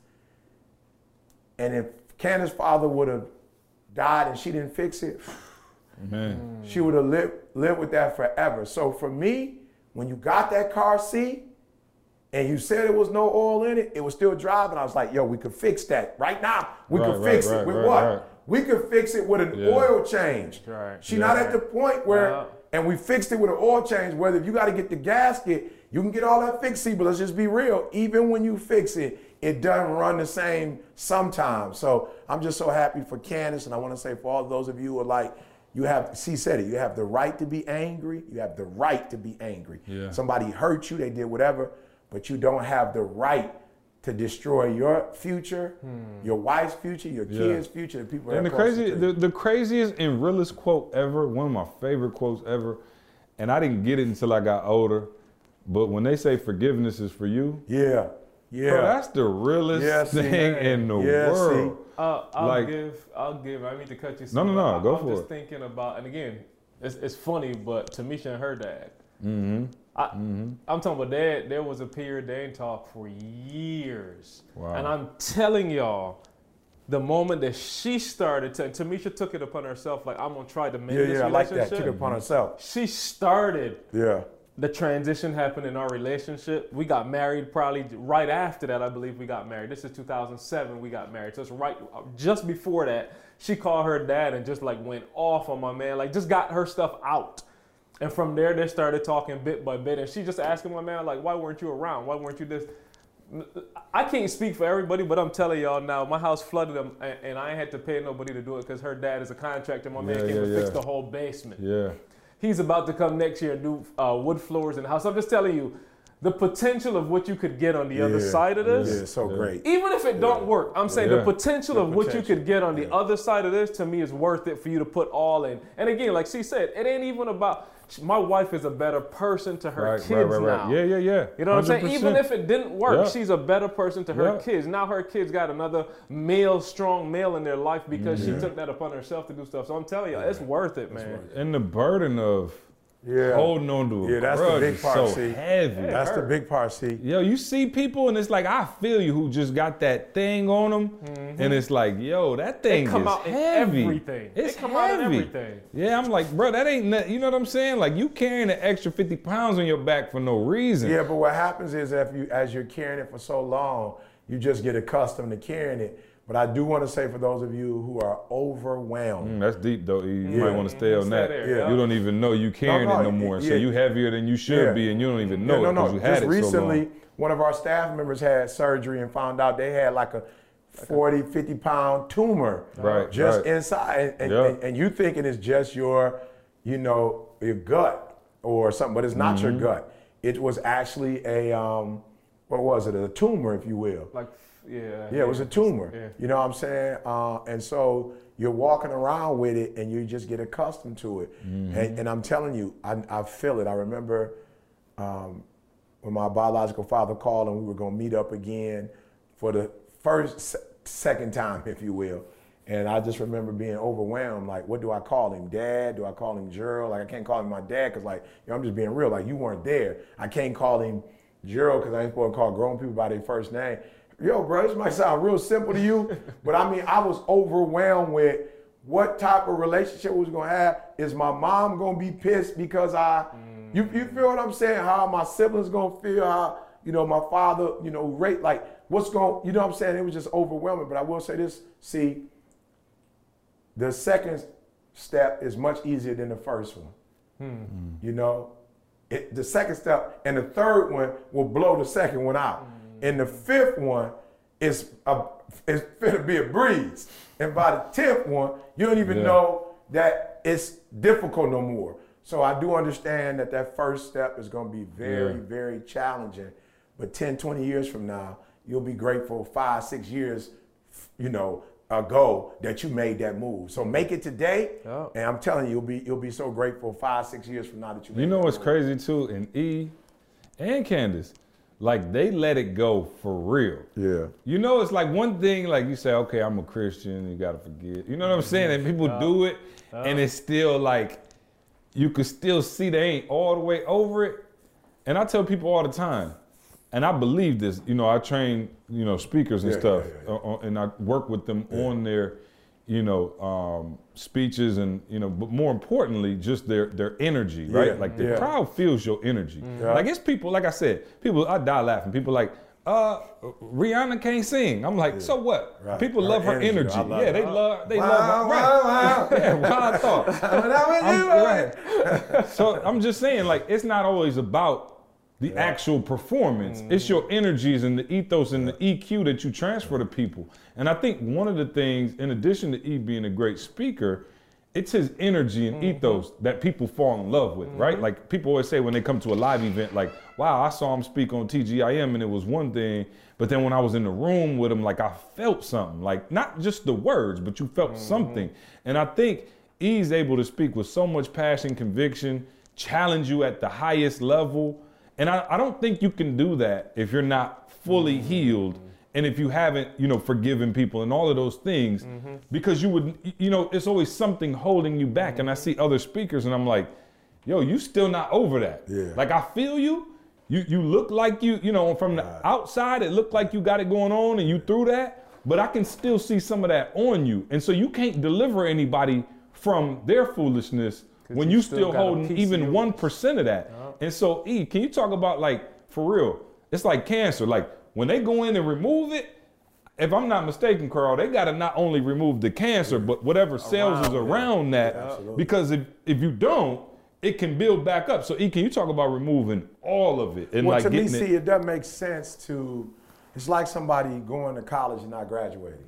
And if Candace's father would have died and she didn't fix it, Man. she would have lived, lived with that forever. So for me, when you got that car seat and you said it was no oil in it, it was still driving. I was like, yo, we could fix that right now. We Right, could right, fix right, it with right, what? right. We could fix it with an Yeah. oil change. Right. She not at the point where, Yeah. and we fixed it with an oil change. Whether if you got to get the gasket, you can get all that fixed. See, but let's just be real. Even when you fix it, it doesn't run the same sometimes. So I'm just so happy for Candace, and I want to say for all those of you who are like, you have, she said it, you have the right to be angry. You have the right to be angry. Yeah. Somebody hurt you, they did whatever, but you don't have the right to destroy your future, hmm. your wife's future, your Yeah. kids' future, the people that And the crazy, the, the craziest and realest quote ever, one of my favorite quotes ever, and I didn't get it until I got older. But when they say forgiveness is for you, Yeah. Yeah. bro, that's the realest Yeah, see, thing in the yeah, see. world. Uh, I'll Like- give. I'll give. I mean to cut you. Some, No, no, no, but I- go I'm for just it. thinking about, and again, it's, it's funny, but Tamisha and her dad. Mm-hmm. I, I'm talking about that. There was a period they didn't talk for years, Wow. and I'm telling y'all, the moment that she started, to, Tamisha took it upon herself, like I'm gonna try to mend Yeah, this yeah, I like that. Took it upon herself. She started Yeah. The transition happened in our relationship. We got married probably right after that. I believe we got married. This is 2007. We got married. So it's right uh, just before that. She called her dad and just like went off on my man. Like just got her stuff out. And from there, they started talking bit by bit. And she just asking my man, like, why weren't you around? Why weren't you this? Uh, I can't speak for everybody, but I'm telling y'all now, my house flooded them, and I had to pay nobody to do it because her dad is a contractor. My man Yeah, came yeah, and yeah. fixed the whole basement. Yeah. He's about to come next year and do uh, wood floors in the house. I'm just telling you, the potential of what you could get on the other side of this. Yeah, so Yeah. great. Even if it don't work, I'm saying Yeah. the potential The of what you could get on the other side of this to me is worth it for you to put all in. And again, like she said, it ain't even about my wife is a better person to her Right, kids right, right, now. Yeah, yeah, yeah. You know what I'm saying? Even if it didn't work, Yeah. she's a better person to her Yeah. kids. Now her kids got another male, strong male in their life because she took that upon herself to do stuff. So I'm telling you, it's worth it, man. and the burden of Yeah. holding on to a Yeah, that's the big part, so see. heavy. That's the big part, see. Yo, you see people and it's like I feel you who just got that thing on them, mm-hmm. and it's like, yo, that thing come is out in heavy. everything. They It's come heavy. out in everything. Yeah, I'm like, bro, that ain't, noth- you know what I'm saying? Like you carrying an extra 50 pounds on your back for no reason. Yeah, but what happens is if you, as you're carrying it for so long, you just get accustomed to carrying it. But I do want to say for those of you who are overwhelmed, Mm, that's deep though. You Yeah. might want to stay on Stay that. there, Yeah. You don't even know you carrying no, it no more. So yeah. you heavier than you should Yeah. be, and you don't even Yeah, know no, it no. because you had Just it recently, so long. one of our staff members had surgery and found out they had like a 40, 50 pound tumor Right, just right. inside. And, and, and, and you thinking it's just your, you know, your gut or something, but it's not Mm-hmm. your gut. It was actually a, um, what was it? A tumor, if you will. Like, yeah. Yeah, it was a tumor. Yeah. You know what I'm saying? Uh, and so you're walking around with it and you just get accustomed to it. And, and I'm telling you, I, I feel it. I remember um, when my biological father called and we were going to meet up again for the first, second time, if you will. And I just remember being overwhelmed. Like, what do I call him? Dad? Do I call him Gerald? Like, I can't call him my dad because, like, you know, I'm just being real. Like, you weren't there. I can't call him Gerald because I ain't supposed to call grown people by their first name. Yo, bro, this might sound real simple to you, but I mean, I was overwhelmed with what type of relationship we was gonna have. Is my mom gonna be pissed because I, you, you mm. feel what I'm saying? How my siblings gonna feel? How you know my father, you know, rate like what's going, you know what I'm saying? It was just overwhelming. But I will say this: see, the second step is much easier than the first one. Hmm. You know, it, the second step and the third one will blow the second one out. And the fifth one is a is finna be a breeze. And by the tenth one, you don't even Yeah. know that it's difficult no more. So I do understand that that first step is going to be very, Yeah. very challenging. But 10, 20 years from now, you'll be grateful five, six years, you know, ago that you made that move. So make it today, Yeah. and I'm telling you, you'll be you'll be so grateful five, six years from now that you. Made You know what's move. crazy too? And E and Candace, like they let it go for real. Yeah. You know, it's like one thing, like you say, okay, I'm a Christian, you gotta forgive. You know what I'm saying? And people do it, and it's still like, you could still see they ain't all the way over it. And I tell people all the time, and I believe this, you know, I train, you know, speakers and Yeah, stuff, yeah, yeah, uh, uh, and I work with them on their, you know, um, speeches and, you know, but more importantly, just their their energy, right? Yeah, Like the yeah. crowd feels your energy. Yeah. Like it's people, like I said, people, I die laughing. People like, uh, Rihanna can't sing. I'm like, so what? Right. People Her love her energy, energy. Love yeah, it. they love, they Wow, love her. wow, Right. yeah, wild thought. I'm, right. so I'm just saying, like, it's not always about the actual performance. It's mm-hmm. your energies and the ethos and the EQ that you transfer to people. And I think one of the things, in addition to E being a great speaker, it's his energy and mm-hmm. ethos that people fall in love with, right? Mm-hmm. Like people always say when they come to a live event, like, wow, I saw him speak on TGIM and it was one thing, but then when I was in the room with him, like I felt something, like not just the words, but you felt something. And I think E's able to speak with so much passion, conviction, challenge you at the highest level. And I, I don't think you can do that if you're not fully healed and if you haven't, you know, forgiven people and all of those things, because you would, you know, it's always something holding you back. And I see other speakers and I'm like, yo, you still not over that. Yeah. Like I feel you. You you look like you, you know, from the outside, it looked like you got it going on and you threw that, but I can still see some of that on you. And so you can't deliver anybody from their foolishness when you you still still holding even one percent of that. And so, E, can you talk about like for real? It's like cancer. Like when they go in and remove it, if I'm not mistaken, Carl, they got to not only remove the cancer, but whatever cells is around that. because if if you don't, it can build back up. So, E, can you talk about removing all of it and Well, like to me, see, it? it doesn't make sense to. It's like somebody going to college and not graduating.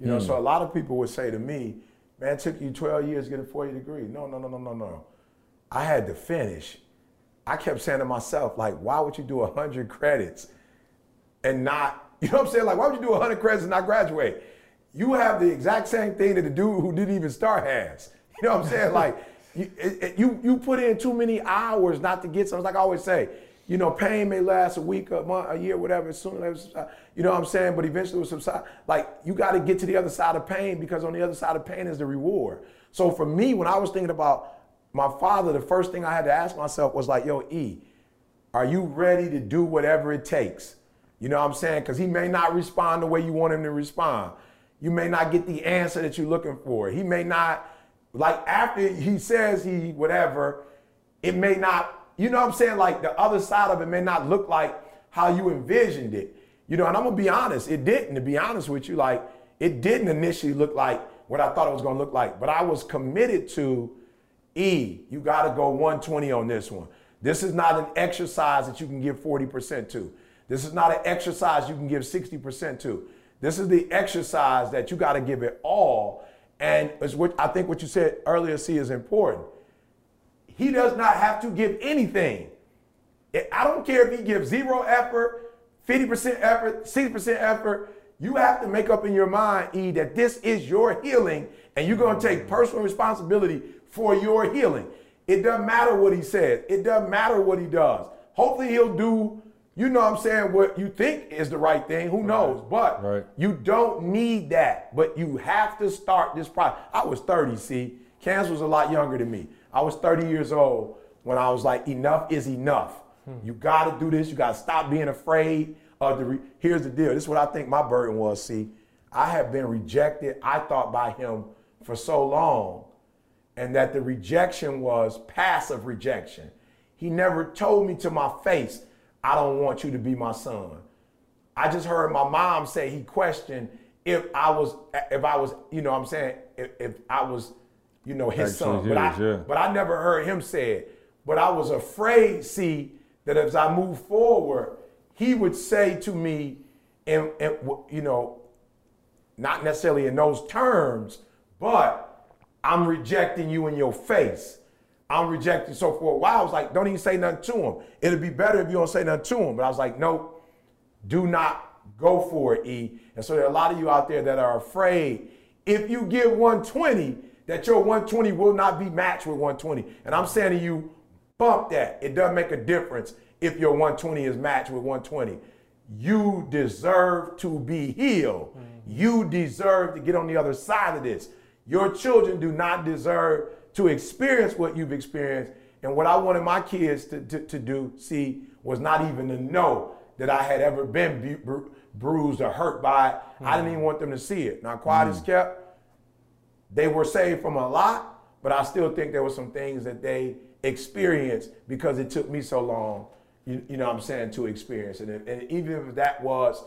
You know, Hmm. so a lot of people would say to me, "Man, it took you 12 years to get a four-year degree." No, no, no, no, no, no. I had to finish. I kept saying to myself, like, why would you do 100 credits and not, you know what I'm saying? Like, why would you do 100 credits and not graduate? You have the exact same thing that the dude who didn't even start has. You know what I'm saying? Like, you, it, you, you put in too many hours not to get something. Like I always say, you know, pain may last a week, a month, a year, whatever. As soon as uh, you know what I'm saying, but eventually it will subside. Like you got to get to the other side of pain because on the other side of pain is the reward. So for me, when I was thinking about my father, the first thing I had to ask myself was like, "Yo, E, are you ready to do whatever it takes?" You know what I'm saying? Because he may not respond the way you want him to respond. You may not get the answer that you're looking for. He may not, like after he says he whatever, it may not, you know what I'm saying? Like the other side of it may not look like how you envisioned it. You know, and I'm gonna be honest, it didn't, to be honest with you, like it didn't initially look like what I thought it was gonna look like. But I was committed to E, you gotta go 120 on this one. This is not an exercise that you can give 40% to. This is not an exercise you can give 60% to. This is the exercise that you gotta give it all. And it's what I think what you said earlier, C, is important. He does not have to give anything. I don't care if he gives zero effort, 50% effort, 60% effort. You have to make up in your mind, E, that this is your healing and you're going to take personal responsibility for your healing. It doesn't matter what he says, it doesn't matter what he does. Hopefully, he'll do, you know what I'm saying, what you think is the right thing. Who knows? But Right. you don't need that. But you have to start this process. I was 30, see. Candace was a lot younger than me. I was 30 years old when I was like, enough is enough. Hmm. You got to do this. You got to stop being afraid of the. Re- Here's the deal. This is what I think my burden was. See, I have been rejected. I thought by him for so long, and that the rejection was passive rejection. He never told me to my face, "I don't want you to be my son." I just heard my mom say he questioned if I was, if I was, you know, what I'm saying, if, if I was, you know, his Actually, son. But I, yeah. but I never heard him say it. But I was afraid, see, that as I move forward, he would say to me, and, and you know, not necessarily in those terms, but I'm rejecting you in your face. I'm rejecting. So for a while, I was like, don't even say nothing to him. It'd be better if you don't say nothing to him. But I was like, nope, do not go for it, E. And so there are a lot of you out there that are afraid if you give 120, that your 120 will not be matched with 120. And I'm saying to you, bump that. It doesn't make a difference if your 120 is matched with 120. You deserve to be healed. Mm. You deserve to get on the other side of this. Your children do not deserve to experience what you've experienced. And what I wanted my kids to, to, to do, see, was not even to know that I had ever been bu- bru- bruised or hurt by it. I didn't mm. even want them to see it. Now, mm. quiet is kept. They were saved from a lot, but I still think there were some things that they experienced because it took me so long, you, you know what I'm saying, to experience it. And, and even if that was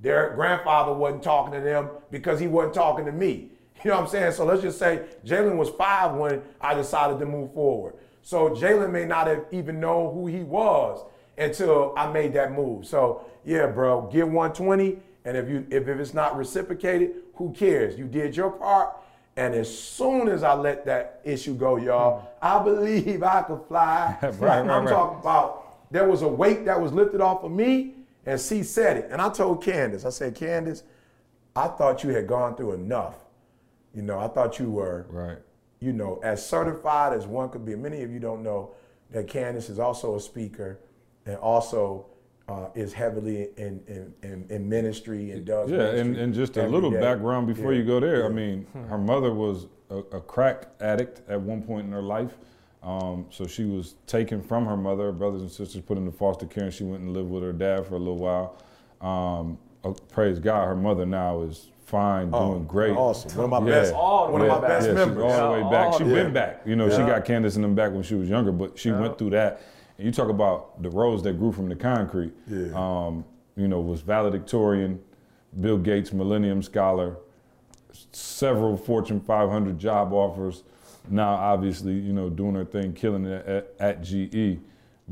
their grandfather wasn't talking to them because he wasn't talking to me. You know what I'm saying? So let's just say Jalen was five when I decided to move forward. So Jalen may not have even known who he was until I made that move. So yeah, bro, get 120, and if you if, if it's not reciprocated, who cares? You did your part. And as soon as I let that issue go, y'all, hmm. I believe I could fly. Right, right, I'm right. talking about there was a weight that was lifted off of me, and C said it. And I told Candace, I said, Candace, I thought you had gone through enough. You know, I thought you were, Right. you know, as certified as one could be. Many of you don't know that Candace is also a speaker and also uh, is heavily in, in, in, in ministry and does Yeah, and, and just a little day. background before Yeah, you go there. I yeah. mean, her mother was a, a crack addict at one point in her life. Um, so she was taken from her mother, her brothers and sisters put into foster care, and she went and lived with her dad for a little while. Um, uh, praise God, her mother now is fine, doing great. Oh, Awesome. One of my Yeah. best, All one the of my way best yeah, members. She's all the way back. all She the been back. You know, she got Candace in them back when she was younger, but she went through that. And you talk about the rose that grew from the concrete. Yeah. Um, you know, was valedictorian, Bill Gates Millennium Scholar, several Fortune 500 job offers. Now, obviously, you know, doing her thing, killing it at, at GE.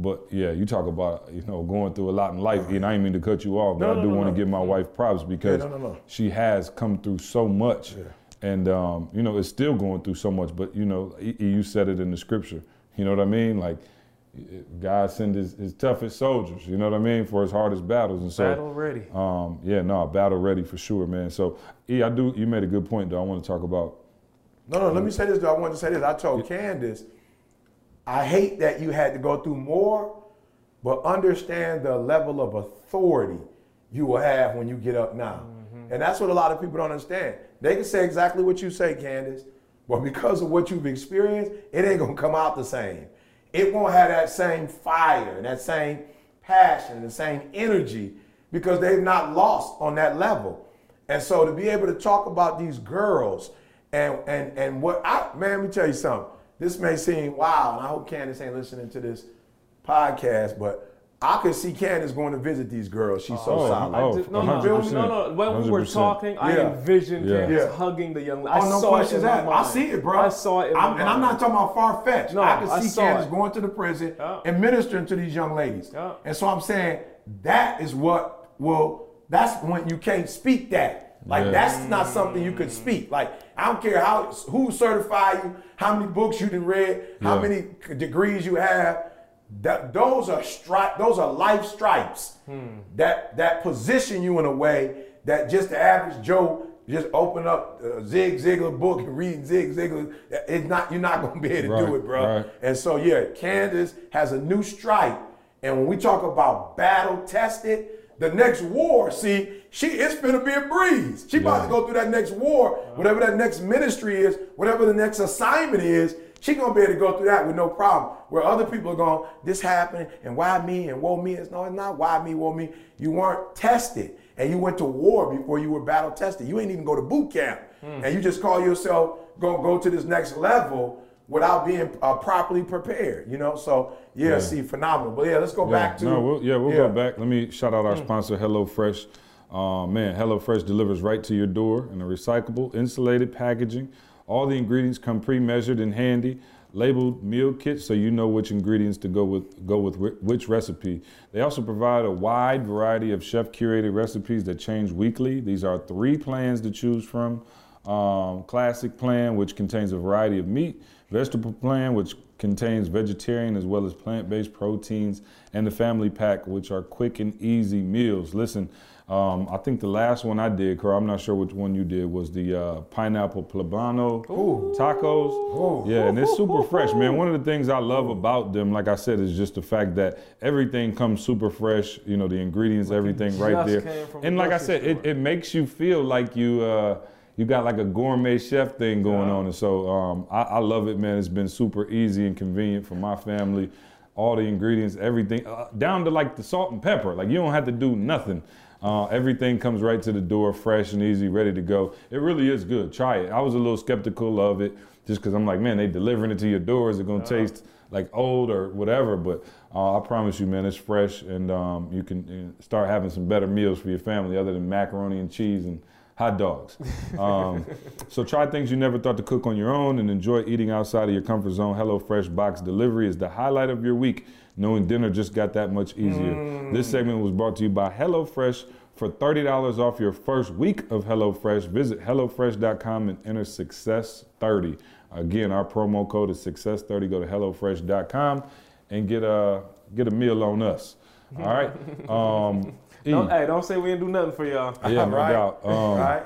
But yeah, you talk about you know going through a lot in life, and I didn't mean to cut you off, but No, I do no, want to give my wife props because no. she has come through so much, and um, you know is still going through so much. But you know, you said it in the scripture. You know what I mean? Like God send his, his toughest soldiers. You know what I mean for his hardest battles, and so Battle ready. um, yeah, no, battle ready for sure, man. So, E, I do. You made a good point, though. I want to talk about. No, no, let me say this though. I want to say this. I told Candace, I hate that you had to go through more, but understand the level of authority you will have when you get up now. Mm-hmm. And that's what a lot of people don't understand. They can say exactly what you say, Candace, but because of what you've experienced, it ain't gonna come out the same. It won't have that same fire, that same passion, the same energy, because they've not lost on that level. And so to be able to talk about these girls and and and what I man, let me tell you something. This may seem wild, and I hope Candace ain't listening to this podcast, but I could see Candace going to visit these girls. She's so Oh, solid. oh, I did- no, no, 100%. no, no. When we were 100%. talking, I Yeah. envisioned Yeah. Candace Yeah. hugging the young lady. I Oh, no saw questions it in my asked. I see it, bro. I saw it in I'm- my And I'm not talking about far fetched. No, I can I see saw Candace it. going to the prison Yeah. and ministering to these young ladies. Yeah. And so I'm saying that is what will. That's when you can't speak that. Like Yeah. that's not something you could mm. speak. Like I don't care how who certified you, how many books you done read, how many degrees you have. That those are stri- those are life stripes hmm. that that position you in a way that just the average Joe just open up a Zig Ziglar book and read Zig Ziglar. It's not you're not gonna be able to do it, bro. right. And so yeah, Candace has a new stripe. And when we talk about battle tested, the next war, see, she it's gonna be a breeze. She about Yeah. to go through that next war, whatever that next ministry is, whatever the next assignment is. She gonna be able to go through that with no problem. Where other people are going, this happened, and why me, and woe me. It's no, it's not why me, woe me. You weren't tested, and you went to war before you were battle tested. You ain't even go to boot camp, hmm. and you just call yourself go go to this next level without being uh, properly prepared. You know, so yeah, Yeah. see, phenomenal. But yeah, let's go Yeah, back to no, we'll, yeah, we'll yeah. go back. Let me shout out our sponsor, HelloFresh. Uh, man, HelloFresh delivers right to your door in a recyclable, insulated packaging. All the ingredients come pre-measured and handy, labeled meal kits, so you know which ingredients to go with go with which recipe. They also provide a wide variety of chef-curated recipes that change weekly. These are three plans to choose from. Um, classic plan, which contains a variety of meat. Vegetable plan, which contains vegetarian as well as plant-based proteins, and the family pack, which are quick and easy meals. Listen, um, I think the last one I did, Carl, I'm not sure which one you did, was the uh, pineapple poblano tacos. Yeah, and it's super fresh, man. One of the things I love about them, like I said, is just the fact that everything comes super fresh. You know, the ingredients, everything right there. And the like I said, it, it makes you feel like you. Uh, you got like a gourmet chef thing going on, and so um, I, I love it, man. It's been super easy and convenient for my family. All the ingredients, everything, uh, down to like the salt and pepper. Like you don't have to do nothing. Uh, everything comes right to the door, fresh and easy, ready to go. It really is good. Try it. I was a little skeptical of it, just because I'm like, man, they delivering it to your door. Is it gonna taste like old or whatever? But uh, I promise you, man, it's fresh, and um, you can uh, start having some better meals for your family other than macaroni and cheese and hot dogs. Um, so try things you never thought to cook on your own and enjoy eating outside of your comfort zone. HelloFresh box delivery is the highlight of your week, knowing dinner just got that much easier. This segment was brought to you by HelloFresh. For $30 off your first week of HelloFresh, visit HelloFresh.com and enter Success30. Again, our promo code is Success30. Go to HelloFresh.com and get a, get a meal on us. All right? Um. Don't, hey, don't say we didn't do nothing for y'all. Yeah, no Right. doubt. Um, right?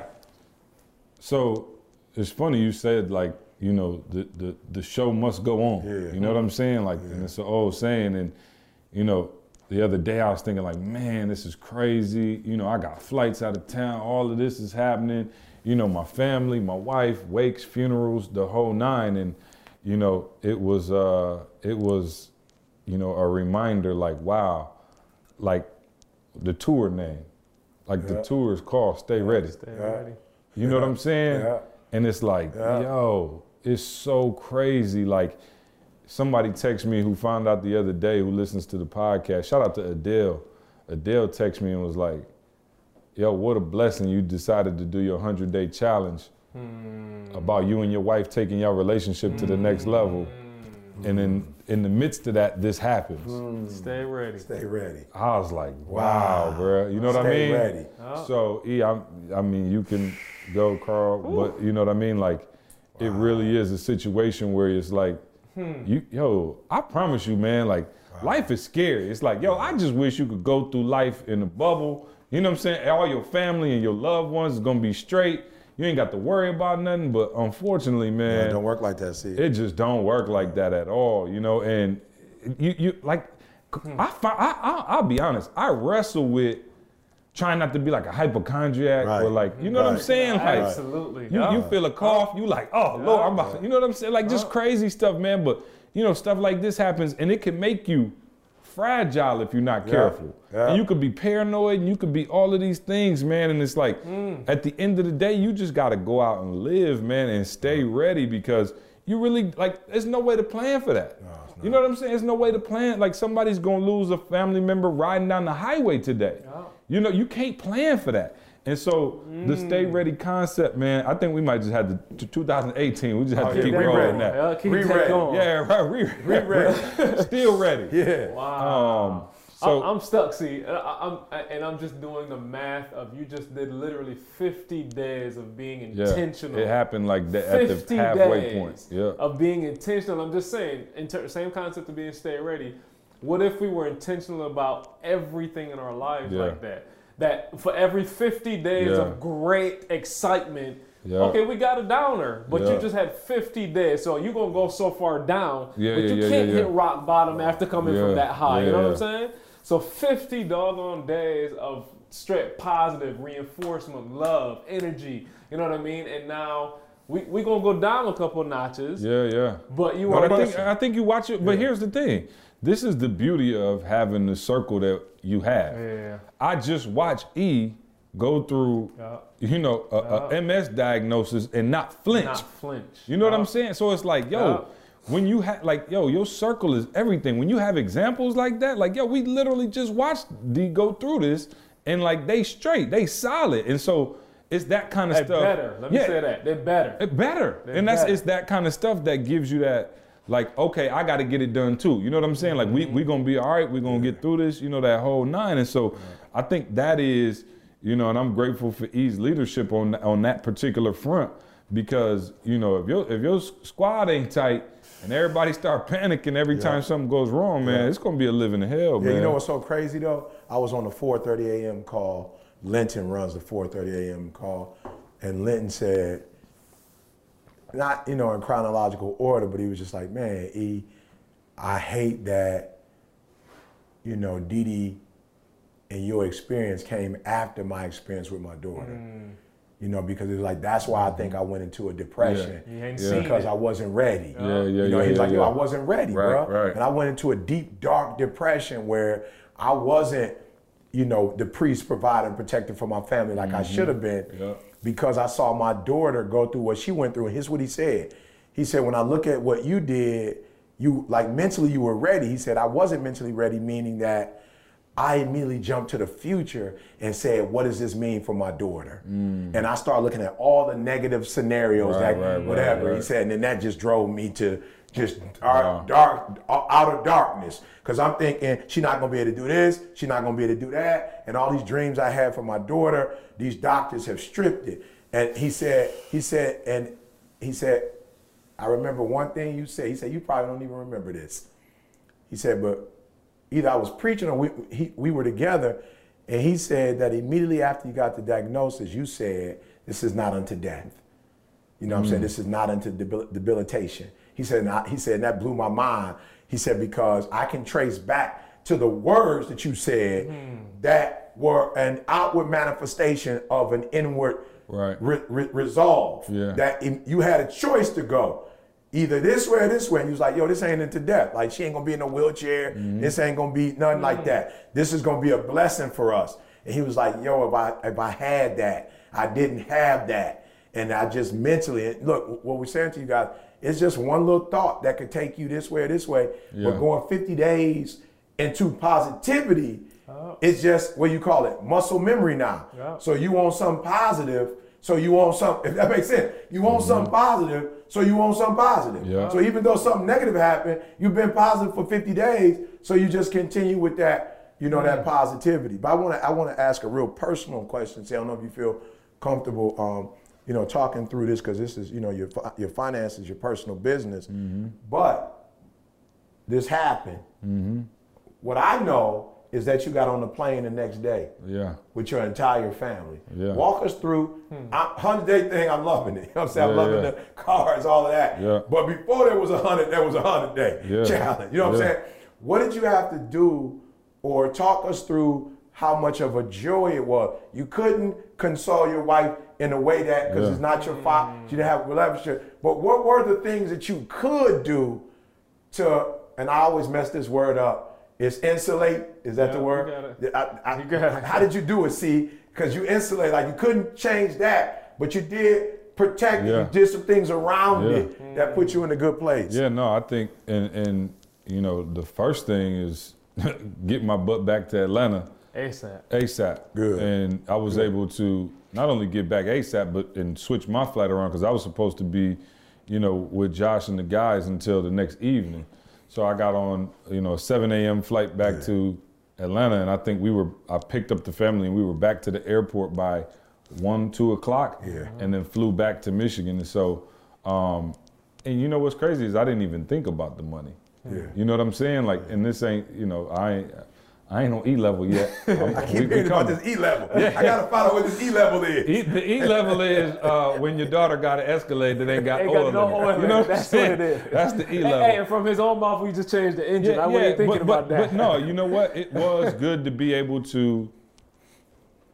So it's funny you said like you know the the, the show must go on. Yeah. You know what I'm saying? Like and it's an old saying, and you know the other day I was thinking like, man, this is crazy. You know, I got flights out of town. All of this is happening. You know, my family, my wife, wakes, funerals, the whole nine, and you know it was uh it was you know a reminder like wow like the tour name like the Yeah. tour is called stay ready Stay Yeah. ready. you know what I'm saying? Yeah. And it's like, Yeah. yo, it's so crazy. Like, somebody texted me who found out the other day who listens to the podcast. Shout out to Adele. Adele texted me and was like, "Yo, what a blessing you decided to do your 100 day challenge hmm. about you and your wife taking your relationship to the next level." Hmm. And then in the midst of that, this happens. Hmm. Stay ready. Stay ready. I was like, wow, bro. You know what I Stay mean? ready. Oh. So, E, I'm, I mean, you can go, Carl, but you know what I mean? Like, it really is a situation where it's like, hmm. you, yo, I promise you, man, like, life is scary. It's like, yo, I just wish you could go through life in a bubble. You know what I'm saying? All your family and your loved ones is gonna be straight. You ain't got to worry about nothing. But unfortunately, Yeah, man, it don't work like that, see. it just don't work like that at all, you know. And you, you like, hmm. I, fi- I, I, I'll be honest. I wrestle with trying not to be like a hypochondriac or like, you know what I'm Right. saying? Like, Absolutely. you, yeah. you feel a cough, you like, oh Lord, I'm about, you know what I'm saying? Like just uh-huh. crazy stuff, man. But you know, stuff like this happens, and it can make you fragile if you're not careful. Yeah. And you could be paranoid, and you could be all of these things, man. And it's like, hmm. at the end of the day, you just got to go out and live, man, and stay ready because you really like. There's no way to plan for that. you know what I'm saying? There's no way to plan. Like somebody's gonna lose a family member riding down the highway today. You know, you can't plan for that. And so the stay ready concept, man, I think we might just have to, to 2018, we just have Oh, to yeah, keep we rolling that. Yeah, keep re-ready. going. Yeah, right. We, we ready. Still ready. Yeah. Um, so I'm, I'm stuck. See, I- I, I'm and I'm just doing the math of you just did literally 50 days of being yeah, intentional. it happened like that at the halfway days point. Yeah. of being intentional. I'm just saying, in ter- same concept of being stay ready. What if we were intentional about everything in our lives Yeah. like that? That for every 50 days Yeah. of great excitement, Yeah. okay, we got a downer, but Yeah. you just had 50 days, so you're gonna go so far down, Yeah, but yeah, you yeah, can't yeah, hit rock bottom after coming Yeah, from that high. you know yeah, what I'm saying? So 50 doggone days of straight positive reinforcement, love, energy. You know what I mean? And now we we gonna go down a couple notches. Yeah, yeah. But you are I think I think you watch it. But here's the thing: this is the beauty of having the circle that you have. Yeah. I just watch E go through, Yeah. you know, a, a MS diagnosis and not flinch. not flinch. You know what I'm saying? So it's like, yo, when you have like, yo, your circle is everything. When you have examples like that, like, yo, we literally just watched D go through this, and like they straight, they solid, and so it's that kind of stuff. They stuff. better. Let me Yeah, say that. They're better. it better. They're and that's better. it's that kind of stuff that gives you that like okay i got to get it done too. You know what i'm saying? Like we mm-hmm. we gonna be all right we're gonna get through this you know that whole nine. And so i think that is you know and i'm grateful for e's leadership on on that particular front. Because you know if your if your squad ain't tight and everybody start panicking every time something goes wrong man it's gonna be a living hell Yeah, man. you know what's so crazy though? I was on the 4:30 a.m. call. Linton runs the 4:30 a.m. call, and Linton said, not you know in chronological order, but he was just like, "Man, E, I hate that, you know, Dee Dee and your experience came after my experience with my daughter." You know, because it's like that's why I think I went into a depression You ain't Yeah. seen because it. I wasn't ready. Yeah, yeah, You know, yeah, he's yeah, like, yo. I wasn't ready, Right, bro. right. And I went into a deep, dark depression where I wasn't, you know, the priest providing protector for my family like I should have been Mm-hmm. Because I saw my daughter go through what she went through. And here's what he said. He said, when I look at what you did, you like mentally you were ready. He said, I wasn't mentally ready, meaning that I immediately jumped to the future and said, what does this mean for my daughter? And I started looking at all the negative scenarios, Mm. Right, that right, right, whatever. He said, and then that just drove me to just dark, dark, out of darkness. Cause I'm thinking she's not gonna be able to do this, she's not gonna be able to do that, and all these dreams I had for my daughter, these doctors have stripped it. And he said, he said, and he said, I remember one thing you said. He said, you probably don't even remember this. He said, but either I was preaching or we, he, we were together, and he said that immediately after you got the diagnosis, you said, this is not unto death. You know what I'm saying? Mm. This is not unto debil- debilitation. He said, and I- he said, and that blew my mind. He said, because I can trace back to the words that you said hmm. that were an outward manifestation of an inward Right. re- re- resolve. Yeah. That you had a choice to go either this way or this way. And he was like, yo, this ain't into death. Like she ain't gonna be in a wheelchair. Mm-hmm. This ain't gonna be nothing like hmm. that. This is gonna be a blessing for us. And he was like, yo, if I if I had that, I didn't have that. And I just mentally look, what we're saying to you guys, it's just one little thought that could take you this way or this way. Yeah. But going 50 days into positivity, it's just what you call it, muscle memory now. Yeah. So you want something positive, so you want something, if that makes sense. You want something positive, so you want something positive. Yeah. So even though something negative happened, you've been positive for 50 days, so you just continue with that, you know, that positivity. But I want to I want to ask a real personal question. Say, I don't know if you feel comfortable, um, you know, talking through this because this is, you know, your your finances, your personal business. Mm-hmm. But this happened. Mm-hmm. What I know is that you got on the plane the next day Yeah. with your entire family. Yeah. Walk us through. Hmm. I- Hundred day thing, I'm loving it. You know what I'm saying? I'm loving yeah. the cars, all of that. Yeah. But before there was a hundred, there was a hundred day Yeah. challenge. You know what Yeah. I'm saying? What did you have to do, or talk us through how much of a joy it was? You couldn't console your wife in a way that because Yeah. it's not your fault. Mm. You didn't have a relationship. But what were the things that you could do to? And I always mess this word up. It's insulate. Is that Yeah, the you word? got it. I- I- You got it. how did you do it? See, because you insulate, like you couldn't change that, but you did protect. Yeah. You did some things around Yeah. it that put you in a good place. Yeah, no, I think, and and you know, the first thing is get my butt back to Atlanta ASAP. ASAP. Good. And I was able to not only get back ASAP, but and switch my flight around because I was supposed to be, you know, with Josh and the guys until the next evening. So I got on, you know, a 7 a.m. flight back to Atlanta, and I think we were. I picked up the family, and we were back to the airport by one, two o'clock. Yeah. And then flew back to Michigan, and so, um, and you know what's crazy is I didn't even think about the money. Yeah. You know what I'm saying? Like, and this ain't, you know, I ain't, I ain't on E level yet. I'm- we- keep we hearing about this E level. I gotta find out what this E level is. E, the E level is uh, when your daughter got an Escalade that ain't got Ain't oil got no in it. oil in You know it. what That's what it is. That's the E level. hey, and from his own mouth, we just changed the engine. I wasn't thinking but, about but, that. But no, you know what? It was good to be able to,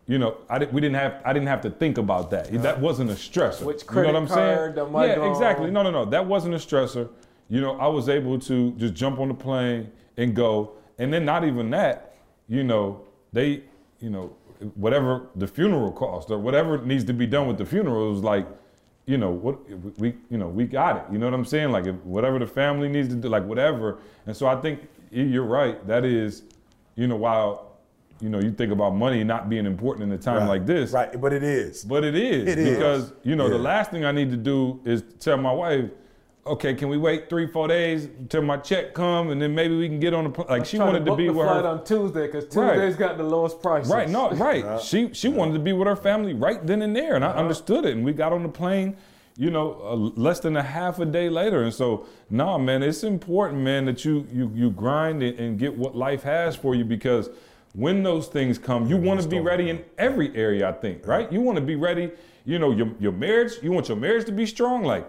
you know, I didn't, we didn't have, I didn't have to think about that. That wasn't a stressor. Which you know what credit I'm card, the saying? money Yeah, gone. exactly. No, no, no. That wasn't a stressor. You know, I was able to just jump on the plane and go, and then not even that. You know, they, you know, whatever the funeral cost or whatever needs to be done with the funeral is like you know what we you know we got it. You know what i'm saying? Like if whatever the family needs to do like whatever. And so i think you're right. That is you know while you know you think about money not being important in a time Right, like this. Right, but it is. but it is It is. because you know the last thing i need to do is tell my wife okay can we wait three four days till my check come and then maybe we can get on the plane like she wanted to book be the with flight her on Tuesday because Right. Tuesday's got the lowest prices. Right, no, right. She she wanted to be with her family right then and there, and I understood it. And we got on the plane, you know, uh, less than a half a day later. And so, nah, man, it's important, man, that you you you grind and, and get what life has for you because when those things come, you want to be ready in every area. I think, right? You want to be ready. You know, your your marriage. You want your marriage to be strong, like.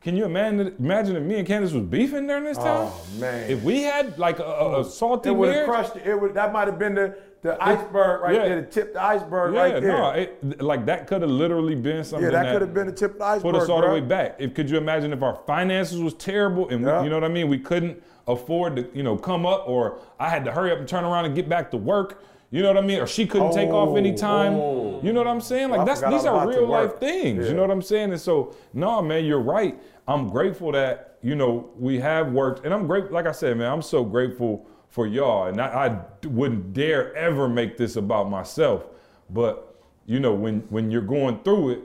Can you imagine, imagine if me and Candace was beefing during this time? Oh, man. If we had like a, a, a salty It would have crushed it. It would that might have been the, the iceberg right yeah. there, the tip the iceberg Yeah, right there. no, it, like that could have literally been something yeah, that could have been the tip of the iceberg. put us all the way back. If could you imagine if our finances was terrible and we, you know what I mean, we couldn't afford to you know come up, or I had to hurry up and turn around and get back to work. You know what I mean? Or she couldn't take off any time. oh. You know what I'm saying? Like I that's these are real life things. Yeah. You know what I'm saying? And so, no, man, you're right. I'm grateful that you know we have worked, and I'm great. Like I said, man, I'm so grateful for y'all, and I, I wouldn't dare ever make this about myself. But you know, when when you're going through it,